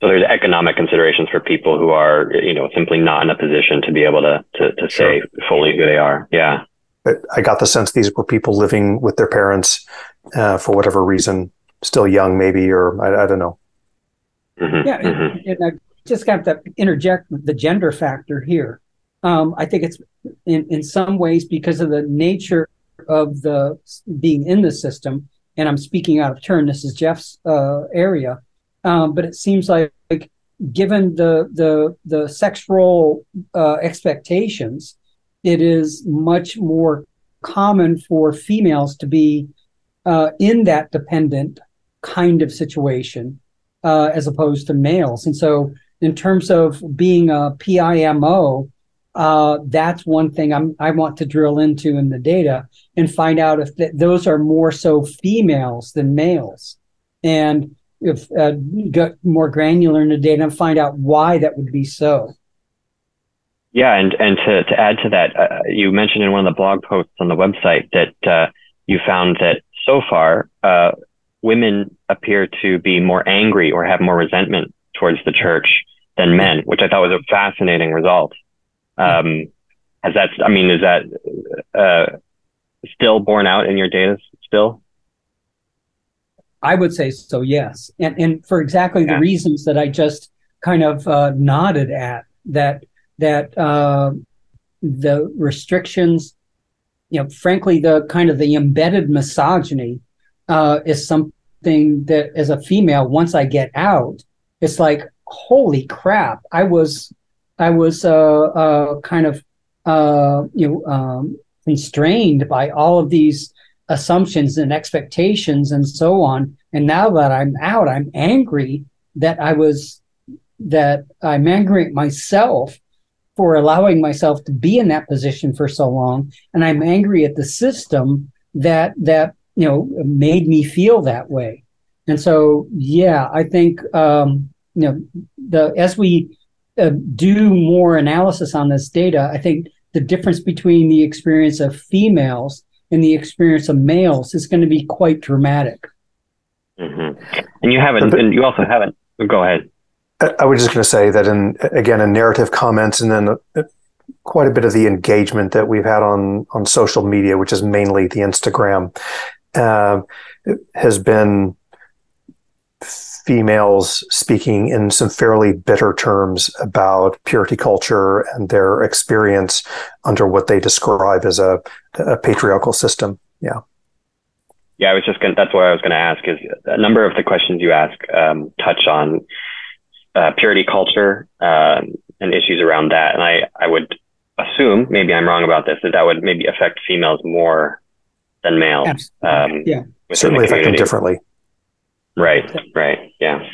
[SPEAKER 5] So there's economic considerations for people who are, you know, simply not in a position to be able to to, to say fully who they are. Yeah.
[SPEAKER 8] I got the sense these were people living with their parents uh, for whatever reason, still young maybe, or I, I don't know.
[SPEAKER 5] Mhm,
[SPEAKER 6] Yeah,
[SPEAKER 5] mhm.
[SPEAKER 6] and, and I just got to interject the gender factor here. Um, I think it's in, in some ways because of the nature of the being in the system, and I'm speaking out of turn. This is Jeff's uh, area, um, but it seems like, given the the the sex role uh, expectations, it is much more common for females to be uh, in that dependent kind of situation uh, as opposed to males. And so, in terms of being a PIMO, uh, that's one thing I'm, I want to drill into in the data and find out if th- those are more so females than males. And if uh, get more granular in the data and find out why that would be so.
[SPEAKER 5] Yeah, and and to to add to that, uh, you mentioned in one of the blog posts on the website that uh, you found that so far uh, women appear to be more angry or have more resentment towards the church than men, which I thought was a fascinating result. Um, has that? I mean, is that uh, still borne out in your data? Still?
[SPEAKER 6] I would say so, yes. And and for exactly
[SPEAKER 5] Yeah.
[SPEAKER 6] the reasons that I just kind of uh, nodded at that that uh, the restrictions, you know, frankly, the kind of the embedded misogyny uh, is something that as a female, once I get out, it's like holy crap, I was I was uh, uh, kind of uh, you know um, constrained by all of these assumptions and expectations and so on. And now that I'm out, I'm angry that I was that I'm angry at myself for allowing myself to be in that position for so long, and I'm angry at the system that that you know made me feel that way. And so, yeah, I think um, you know the as we uh, do more analysis on this data, I think the difference between the experience of females and the experience of males is going to be quite dramatic.
[SPEAKER 5] Mm-hmm. And you haven't, and you also haven't. Go ahead.
[SPEAKER 8] I was just going to say that in again in narrative comments, and then uh, quite a bit of the engagement that we've had on on social media, which is mainly the Instagram, uh, has been females speaking in some fairly bitter terms about purity culture and their experience under what they describe as a, a patriarchal system. Yeah.
[SPEAKER 5] Yeah, I was just going. That's what I was going to ask. Is a number of the questions you ask um, touch on uh, purity culture uh, and issues around that, and I I would assume maybe I'm wrong about this that that would maybe affect females more than males.
[SPEAKER 6] Um, yeah,
[SPEAKER 8] certainly affect them differently.
[SPEAKER 5] Right, right, yeah.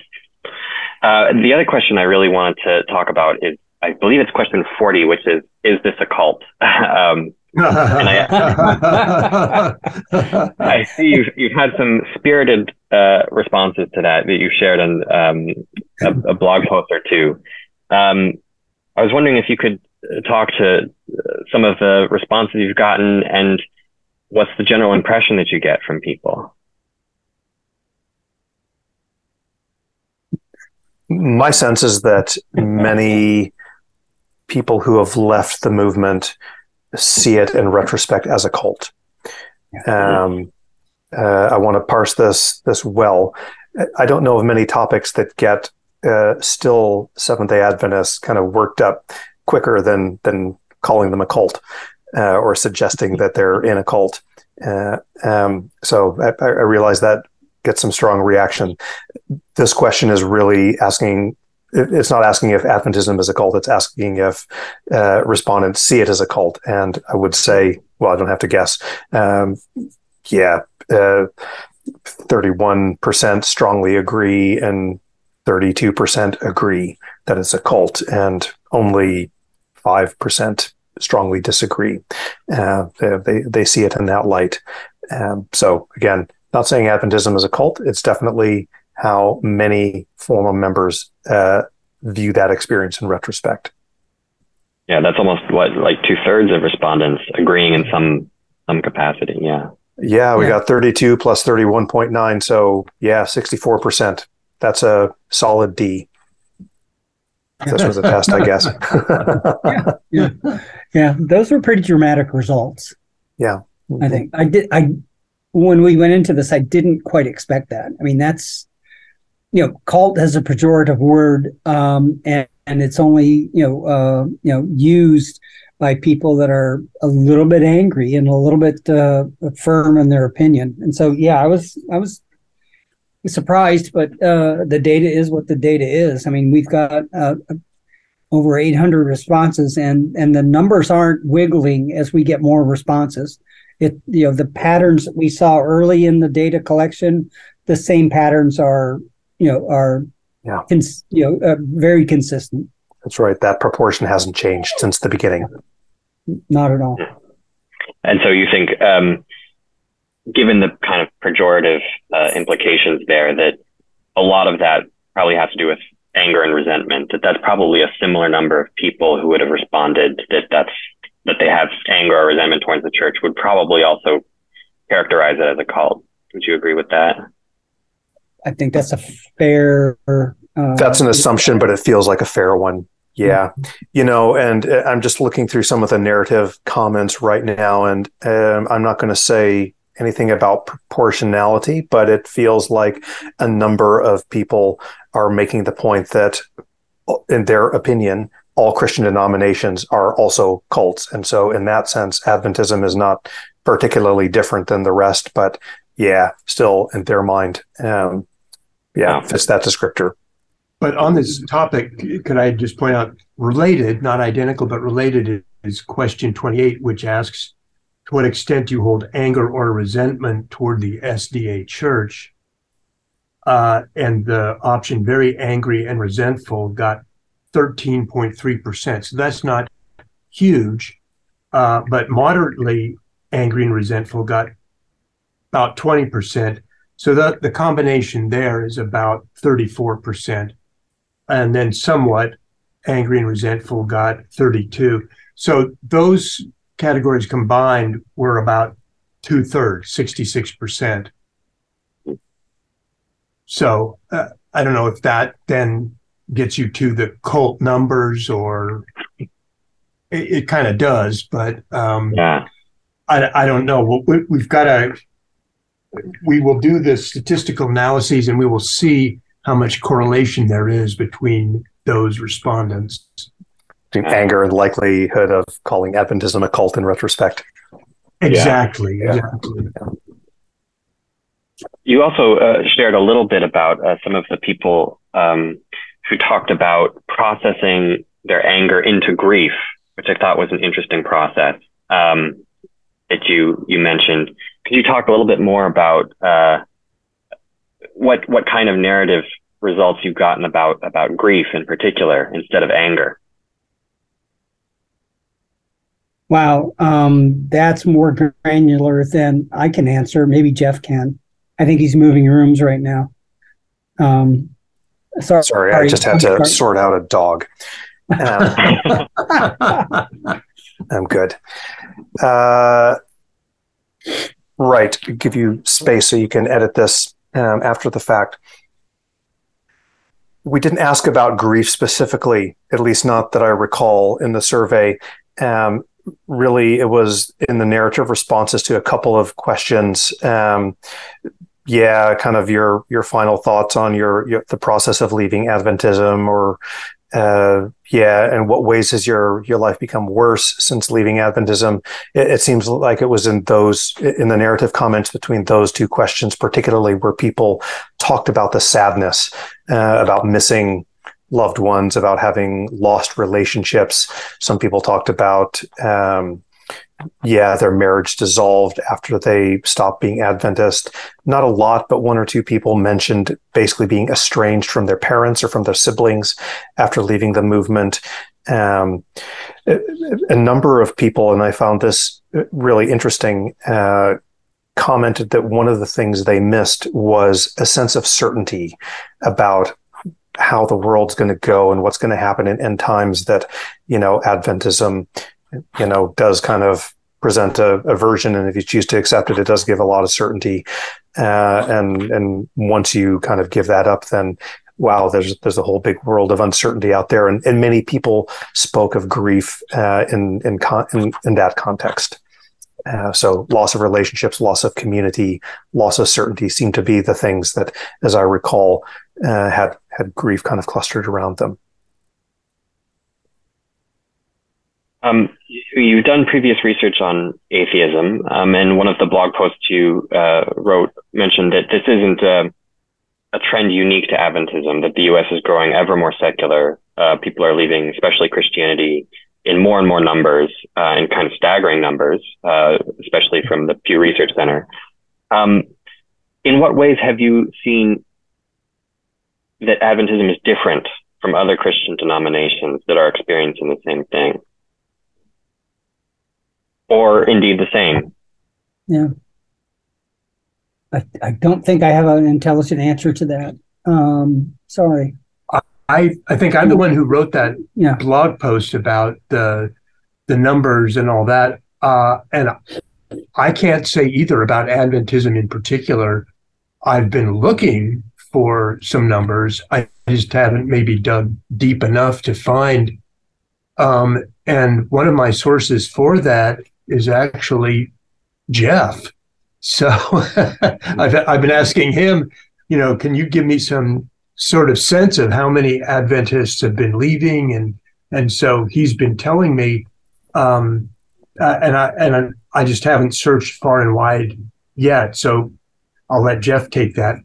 [SPEAKER 5] Uh, the other question I really wanted to talk about is, I believe it's question 40, which is, is this a cult? [laughs] um, I, [laughs] I, see you've, you've had some spirited uh, responses to that that you shared on um, a, a, blog post or two. Um, I was wondering if you could talk to some of the responses you've gotten and what's the general impression that you get from people?
[SPEAKER 8] My sense is that many people who have left the movement see it in retrospect as a cult. Um, uh, I want to parse this this well. I don't know of many topics that get uh, still Seventh Day Adventists kind of worked up quicker than than calling them a cult uh, or suggesting that they're in a cult. Uh, um, so I, I realize that get some strong reaction. This question is really asking. It's not asking if Adventism is a cult. It's asking if uh, respondents see it as a cult. And I would say, well, I don't have to guess. Um, yeah, uh, thirty-one percent strongly agree, and thirty-two percent agree that it's a cult, and only five percent strongly disagree. Uh, they they see it in that light. Um, so again, not saying Adventism is a cult. It's definitely how many former members uh, view that experience in retrospect.
[SPEAKER 5] Yeah, that's almost what like two thirds of respondents agreeing in some some capacity. Yeah.
[SPEAKER 8] Yeah, we yeah. got 32 plus 31.9. So yeah, 64%. That's a solid D. This was a test, I guess. [laughs]
[SPEAKER 6] yeah, [laughs] yeah, yeah. Those were pretty dramatic results.
[SPEAKER 8] Yeah.
[SPEAKER 6] I think I did. I when we went into this, I didn't quite expect that. I mean, that's you know, cult has a pejorative word, um, and, and it's only you know uh, you know used by people that are a little bit angry and a little bit uh, firm in their opinion. And so, yeah, I was I was surprised, but uh, the data is what the data is. I mean, we've got uh, over 800 responses, and and the numbers aren't wiggling as we get more responses it you know the patterns that we saw early in the data collection the same patterns are you know are
[SPEAKER 8] yeah.
[SPEAKER 6] cons- you know uh, very consistent.
[SPEAKER 8] That's right. That proportion hasn't changed since the beginning.
[SPEAKER 6] Not at all.
[SPEAKER 5] And so you think um, given the kind of pejorative uh, implications there that a lot of that probably has to do with anger and resentment that that's probably a similar number of people who would have responded that that's that they have anger or resentment towards the church would probably also characterize it as a cult. Would you agree with that?
[SPEAKER 6] I think that's a fair. Uh,
[SPEAKER 8] that's an assumption, but it feels like a fair one. Yeah. You know, and uh, I'm just looking through some of the narrative comments right now, and um, I'm not going to say anything about proportionality, but it feels like a number of people are making the point that, in their opinion, all Christian denominations are also cults. And so, in that sense, Adventism is not particularly different than the rest, but yeah, still in their mind, um, yeah, fits that descriptor.
[SPEAKER 7] But on this topic, could I just point out related, not identical, but related is question 28, which asks to what extent do you hold anger or resentment toward the SDA church? Uh, and the option very angry and resentful got 13.3%. So that's not huge, uh, but moderately angry and resentful got about 20%. So the, the combination there is about 34%. And then somewhat angry and resentful got 32. So those categories combined were about two thirds, 66%. So uh, I don't know if that then gets you to the cult numbers or it, it kind of does, but um,
[SPEAKER 5] Yeah.
[SPEAKER 7] I, I don't know. We, we've got to, we will do the statistical analyses and we will see how much correlation there is between those respondents.
[SPEAKER 8] Between anger and likelihood of calling Adventism a cult in retrospect.
[SPEAKER 7] Exactly.
[SPEAKER 8] Yeah.
[SPEAKER 7] Exactly.
[SPEAKER 5] You also uh, shared a little bit about uh, some of the people um, who talked about processing their anger into grief, which I thought was an interesting process um, that you you mentioned. Could you talk a little bit more about uh, what what kind of narrative results you've gotten about about grief in particular instead of anger?
[SPEAKER 6] Wow, um, that's more granular than I can answer. Maybe Jeff can. I think he's moving rooms right now. Um, sorry,
[SPEAKER 8] Sorry, I just had to sort out a dog. Um, [laughs] I'm good. Uh, right. Give you space so you can edit this um, after the fact. We didn't ask about grief specifically, at least not that I recall in the survey. Um, really, it was in the narrative responses to a couple of questions. Yeah, kind of your your final thoughts on your, your the process of leaving Adventism, or uh, yeah, and what ways has your your life become worse since leaving Adventism? It, it, seems like it was in those in the narrative comments between those two questions, particularly where people talked about the sadness, uh, about missing loved ones, about having lost relationships. Some people talked about. Um, yeah, their marriage dissolved after they stopped being Adventist. Not a lot, but one or two people mentioned basically being estranged from their parents or from their siblings after leaving the movement. Um, a, number of people, and I found this really interesting, uh, commented that one of the things they missed was a sense of certainty about how the world's going to go and what's going to happen in end times that, you know, Adventism you know, does kind of present a, a, version, and if you choose to accept it, it does give a lot of certainty. Uh, and and once you kind of give that up, then wow, there's there's a whole big world of uncertainty out there, and, and many people spoke of grief uh, in in, con- in, in that context. Uh, so loss of relationships, loss of community, loss of certainty seem to be the things that, as I recall, uh, had had grief kind of clustered around them.
[SPEAKER 5] Um, you've done previous research on atheism, um, and one of the blog posts you uh, wrote mentioned that this isn't a, a, trend unique to Adventism, that the U.S. is growing ever more secular. Uh, people are leaving, especially Christianity, in more and more numbers, uh, in kind of staggering numbers, uh, especially from the Pew Research Center. Um, in what ways have you seen that Adventism is different from other Christian denominations that are experiencing the same thing? Or indeed the same?
[SPEAKER 6] Yeah. I, I don't think I have an intelligent answer to that. Um, sorry.
[SPEAKER 7] I, I think I'm the one who wrote that
[SPEAKER 6] yeah.
[SPEAKER 7] blog post about the the numbers and all that. Uh, and I can't say either about Adventism in particular. I've been looking for some numbers. I just haven't maybe dug deep enough to find. Um, and one of my sources for that is actually Jeff. So [laughs] I've, I've been asking him, you know, can you give me some sort of sense of how many Adventists have been leaving? And, and so he's been telling me, um, uh, and I, and I just haven't searched far and wide yet. So I'll let Jeff take that.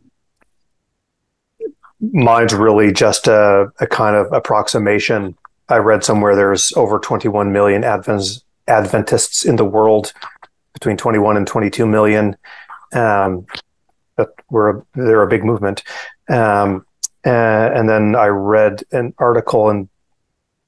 [SPEAKER 8] mine's really just a, a kind of approximation. I read somewhere there's over 21 million Advents, Adventists in the world, between 21 and 22 million. Um, but we're they're a big movement. Um, uh, and then I read an article, and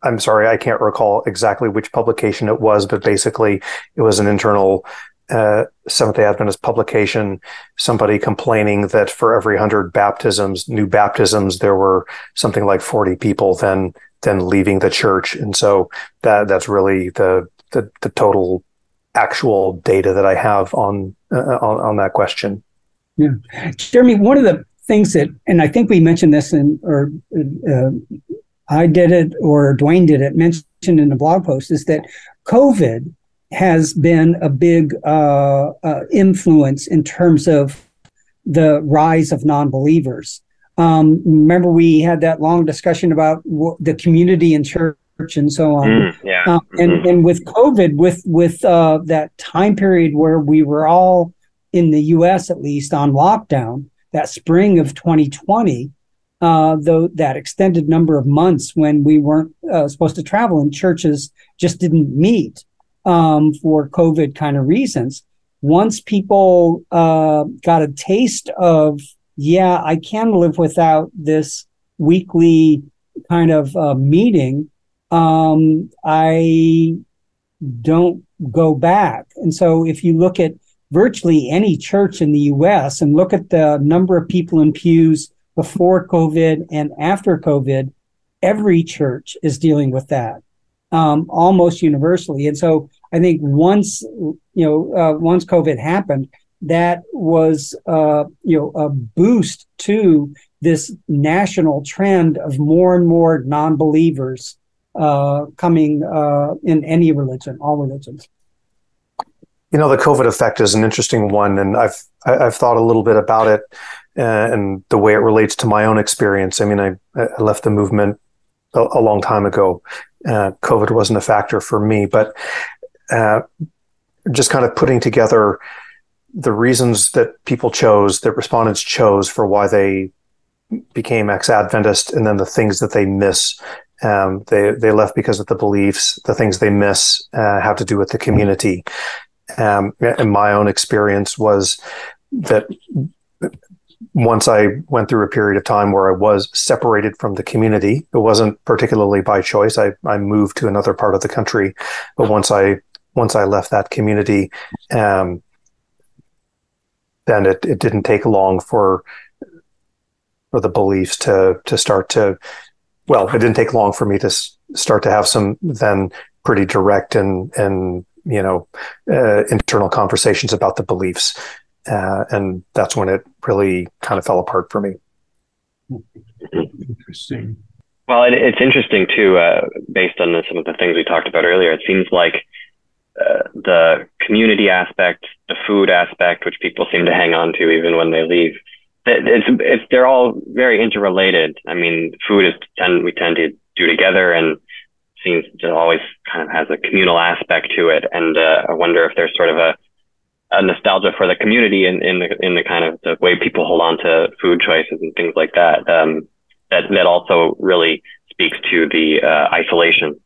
[SPEAKER 8] I'm sorry, I can't recall exactly which publication it was, but basically it was an internal uh, Seventh day Adventist publication, somebody complaining that for every hundred baptisms, new baptisms, there were something like 40 people then then leaving the church. And so that that's really the the, the total actual data that I have on, uh, on on that question.
[SPEAKER 6] Yeah, Jeremy, one of the things that, and I think we mentioned this in, or uh, I did it, or Dwayne did it, mentioned in the blog post, is that COVID has been a big uh, uh, influence in terms of the rise of non-believers. Um, remember, we had that long discussion about w- the community and church and so on.
[SPEAKER 5] Mm, yeah.
[SPEAKER 6] Um, and
[SPEAKER 5] Mhm.
[SPEAKER 6] and with COVID, with with uh, that time period where we were all in the U.S. at least on lockdown, that spring of 2020, uh, though that extended number of months when we weren't uh, supposed to travel and churches just didn't meet um, for COVID kind of reasons. Once people uh, got a taste of, yeah, I can live without this weekly kind of uh, meeting, um, I don't go back. And so if you look at virtually any church in the US and look at the number of people in pews before COVID and after COVID, every church is dealing with that um, almost universally. And so I think once, you know, uh, once COVID happened, that was, uh, you know, a boost to this national trend of more and more non-believers uh, coming uh, in any religion, all religions.
[SPEAKER 8] You know, the COVID effect is an interesting one, and I've I've thought a little bit about it uh, and the way it relates to my own experience. I mean, I, I left the movement a, a long time ago. Uh, COVID wasn't a factor for me, but uh, just kind of putting together the reasons that people chose, that respondents chose for why they became ex-Adventist, and then the things that they miss. Um, they they left because of the beliefs. The things they miss uh, have to do with the community. Um, and my own experience was that once I went through a period of time where I was separated from the community, it wasn't particularly by choice. I, I moved to another part of the country, but once I once I left that community, um, then it, it didn't take long for for the beliefs to to start to well, it didn't take long for me to s- start to have some then pretty direct and and you know uh, internal conversations about the beliefs uh, and that's when it really kind of fell apart for me.
[SPEAKER 7] Interesting.
[SPEAKER 5] Well, it, it's interesting too, uh, based on the, some of the things we talked about earlier. It seems like uh, the community aspect, the food aspect, which people seem to hang on to even when they leave, it, it's, it's they're all very interrelated. I mean, food is tend we tend to do together, and seems to always kind of has a communal aspect to it. And uh, I wonder if there's sort of a a nostalgia for the community in, in the in the kind of the way people hold on to food choices and things like that. Um, that that also really speaks to the uh, isolation.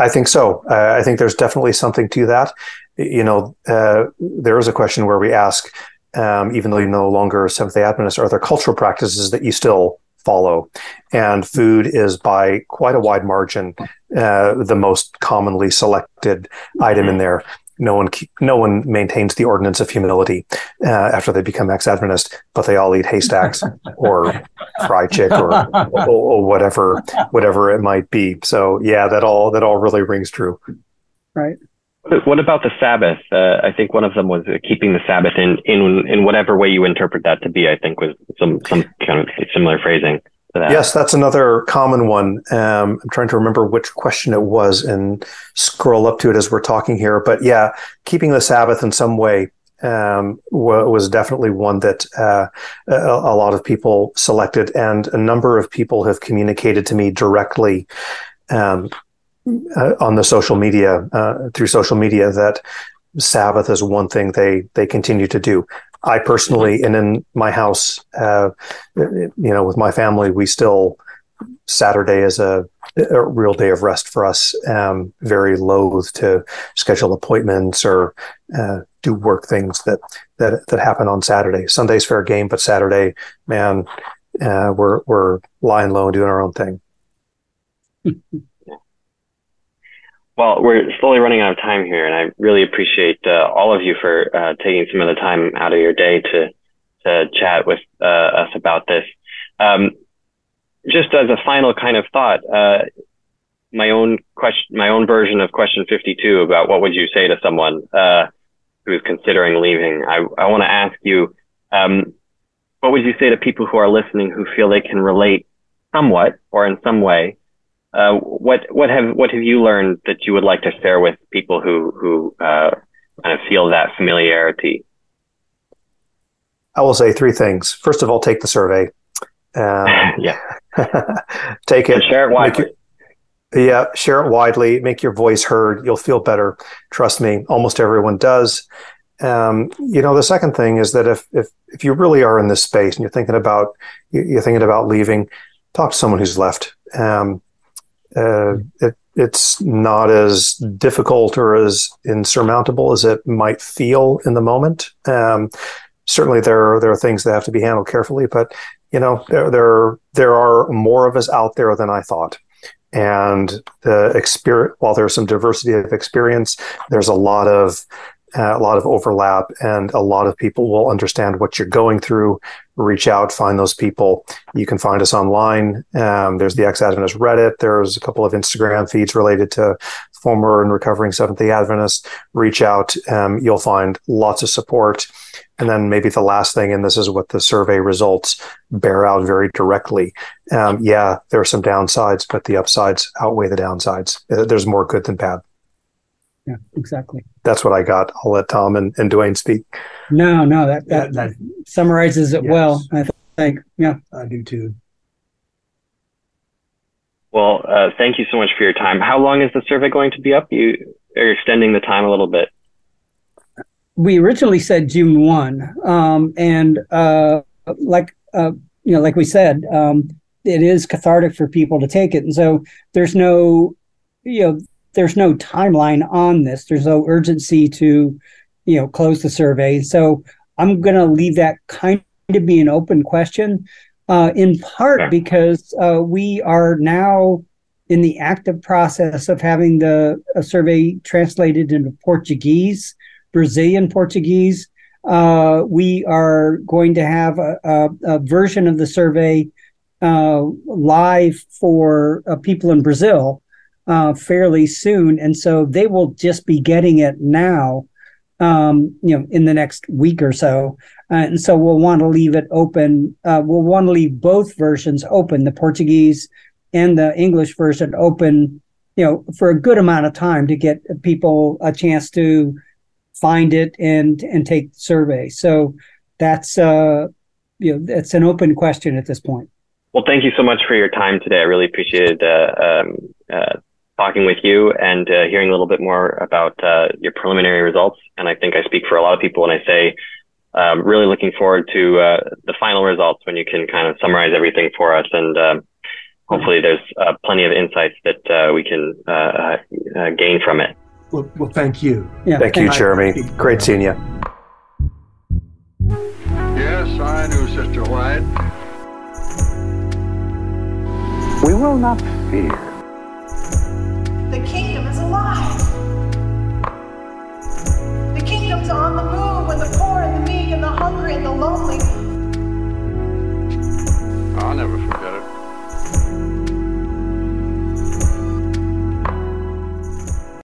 [SPEAKER 8] I think so. Uh, I think there's definitely something to that. You know, uh, there is a question where we ask, um, even though you're no longer a Seventh Day Adventist, are there cultural practices that you still follow? And food is by quite a wide margin uh, the most commonly selected item in there. No one, no one maintains the ordinance of humility uh, after they become ex-Adventist, but they all eat haystacks [laughs] or FriChik or, or, or whatever, whatever it might be. So yeah, that all that all really rings true.
[SPEAKER 6] Right.
[SPEAKER 5] What about the Sabbath? Uh, I think one of them was uh, keeping the Sabbath in, in in whatever way you interpret that to be. I think was some some kind of similar phrasing. That.
[SPEAKER 8] Yes, that's another common one. Um, I'm trying to remember which question it was and scroll up to it as we're talking here. But yeah, keeping the Sabbath in some way um, was definitely one that uh, a, a lot of people selected, and a number of people have communicated to me directly um, uh, on the social media uh, through social media that Sabbath is one thing they they continue to do. I personally, and in my house, uh, you know, with my family, we still Saturday is a, a real day of rest for us. Um, very loath to schedule appointments or uh, do work things that that that happen on Saturday. Sunday's fair game, but Saturday, man, uh, we're we're lying low and doing our own thing. [laughs]
[SPEAKER 5] Well, we're slowly running out of time here, and I really appreciate uh, all of you for uh, taking some of the time out of your day to to chat with uh, us about this. Um, just as a final kind of thought, uh, my own question, my own version of question 52 about what would you say to someone uh, who's considering leaving. I, I want to ask you, um, what would you say to people who are listening who feel they can relate somewhat or in some way uh, what what have what have you learned that you would like to share with people who who uh, kind of feel that familiarity?
[SPEAKER 8] I will say three things. First of all, take the survey. Um, [laughs]
[SPEAKER 5] yeah, [laughs]
[SPEAKER 8] take it.
[SPEAKER 5] And share it widely.
[SPEAKER 8] yeah, share it widely. Make your voice heard. You'll feel better. Trust me. Almost everyone does. Um, you know, the second thing is that if if if you really are in this space and you're thinking about you're thinking about leaving, talk to someone who's left. Um, uh, it, it's not as difficult or as insurmountable as it might feel in the moment. Um, certainly, there are, there are things that have to be handled carefully, but you know there there there are more of us out there than I thought. And the experience, while there's some diversity of experience, there's a lot of a lot of overlap, and a lot of people will understand what you're going through. Reach out, find those people. You can find us online. Um, there's the Ex Adventist Reddit. There's a couple of Instagram feeds related to former and recovering Seventh day Adventists. Reach out. Um, you'll find lots of support. And then maybe the last thing, and this is what the survey results bear out very directly. Um, yeah, there are some downsides, but the upsides outweigh the downsides. Uh, there's more good than bad
[SPEAKER 6] yeah, exactly.
[SPEAKER 8] That's what I got. I'll let Tom and, and Dwayne speak.
[SPEAKER 6] No, no, that that, yeah, that summarizes it yes. well. I think. Yeah,
[SPEAKER 7] I do too.
[SPEAKER 5] Well, uh, thank you so much for your time. How long is the survey going to be up? You are extending the time a little bit.
[SPEAKER 6] We originally said June one, um, and uh, like uh, you know, like we said, um, it is cathartic for people to take it, and so there's no, you know, there's no timeline on this. There's no urgency to, you know, close the survey. So I'm going to leave that kind of be an open question, uh, in part because uh, we are now in the active process of having the survey translated into Portuguese, Brazilian Portuguese. Uh, we are going to have a, a, a version of the survey uh, live for uh, people in Brazil uh, fairly soon, and so they will just be getting it now. Um, you know, in the next week or so, uh, and so we'll want to leave it open. Uh, we'll want to leave both versions open, the Portuguese and the English version open. You know, for a good amount of time to get people a chance to find it and and take the survey. So that's uh, you know, it's an open question at this point.
[SPEAKER 5] Well, thank you so much for your time today. I really appreciated uh, um, uh, talking with you and uh, hearing a little bit more about uh, your preliminary results. And I think I speak for a lot of people when I say um, really looking forward to uh, the final results when you can kind of summarize everything for us. And um, hopefully there's uh, plenty of insights that uh, we can uh, gain from it.
[SPEAKER 7] Well, well thank you.
[SPEAKER 8] Yeah, thank, thank you, Jeremy. Great seeing you.
[SPEAKER 2] Yes, I knew Sister White.
[SPEAKER 3] We will not fear.
[SPEAKER 4] The kingdom is alive. The kingdom's on the move when the poor and the meek and the hungry and the lonely. I'll never forget it.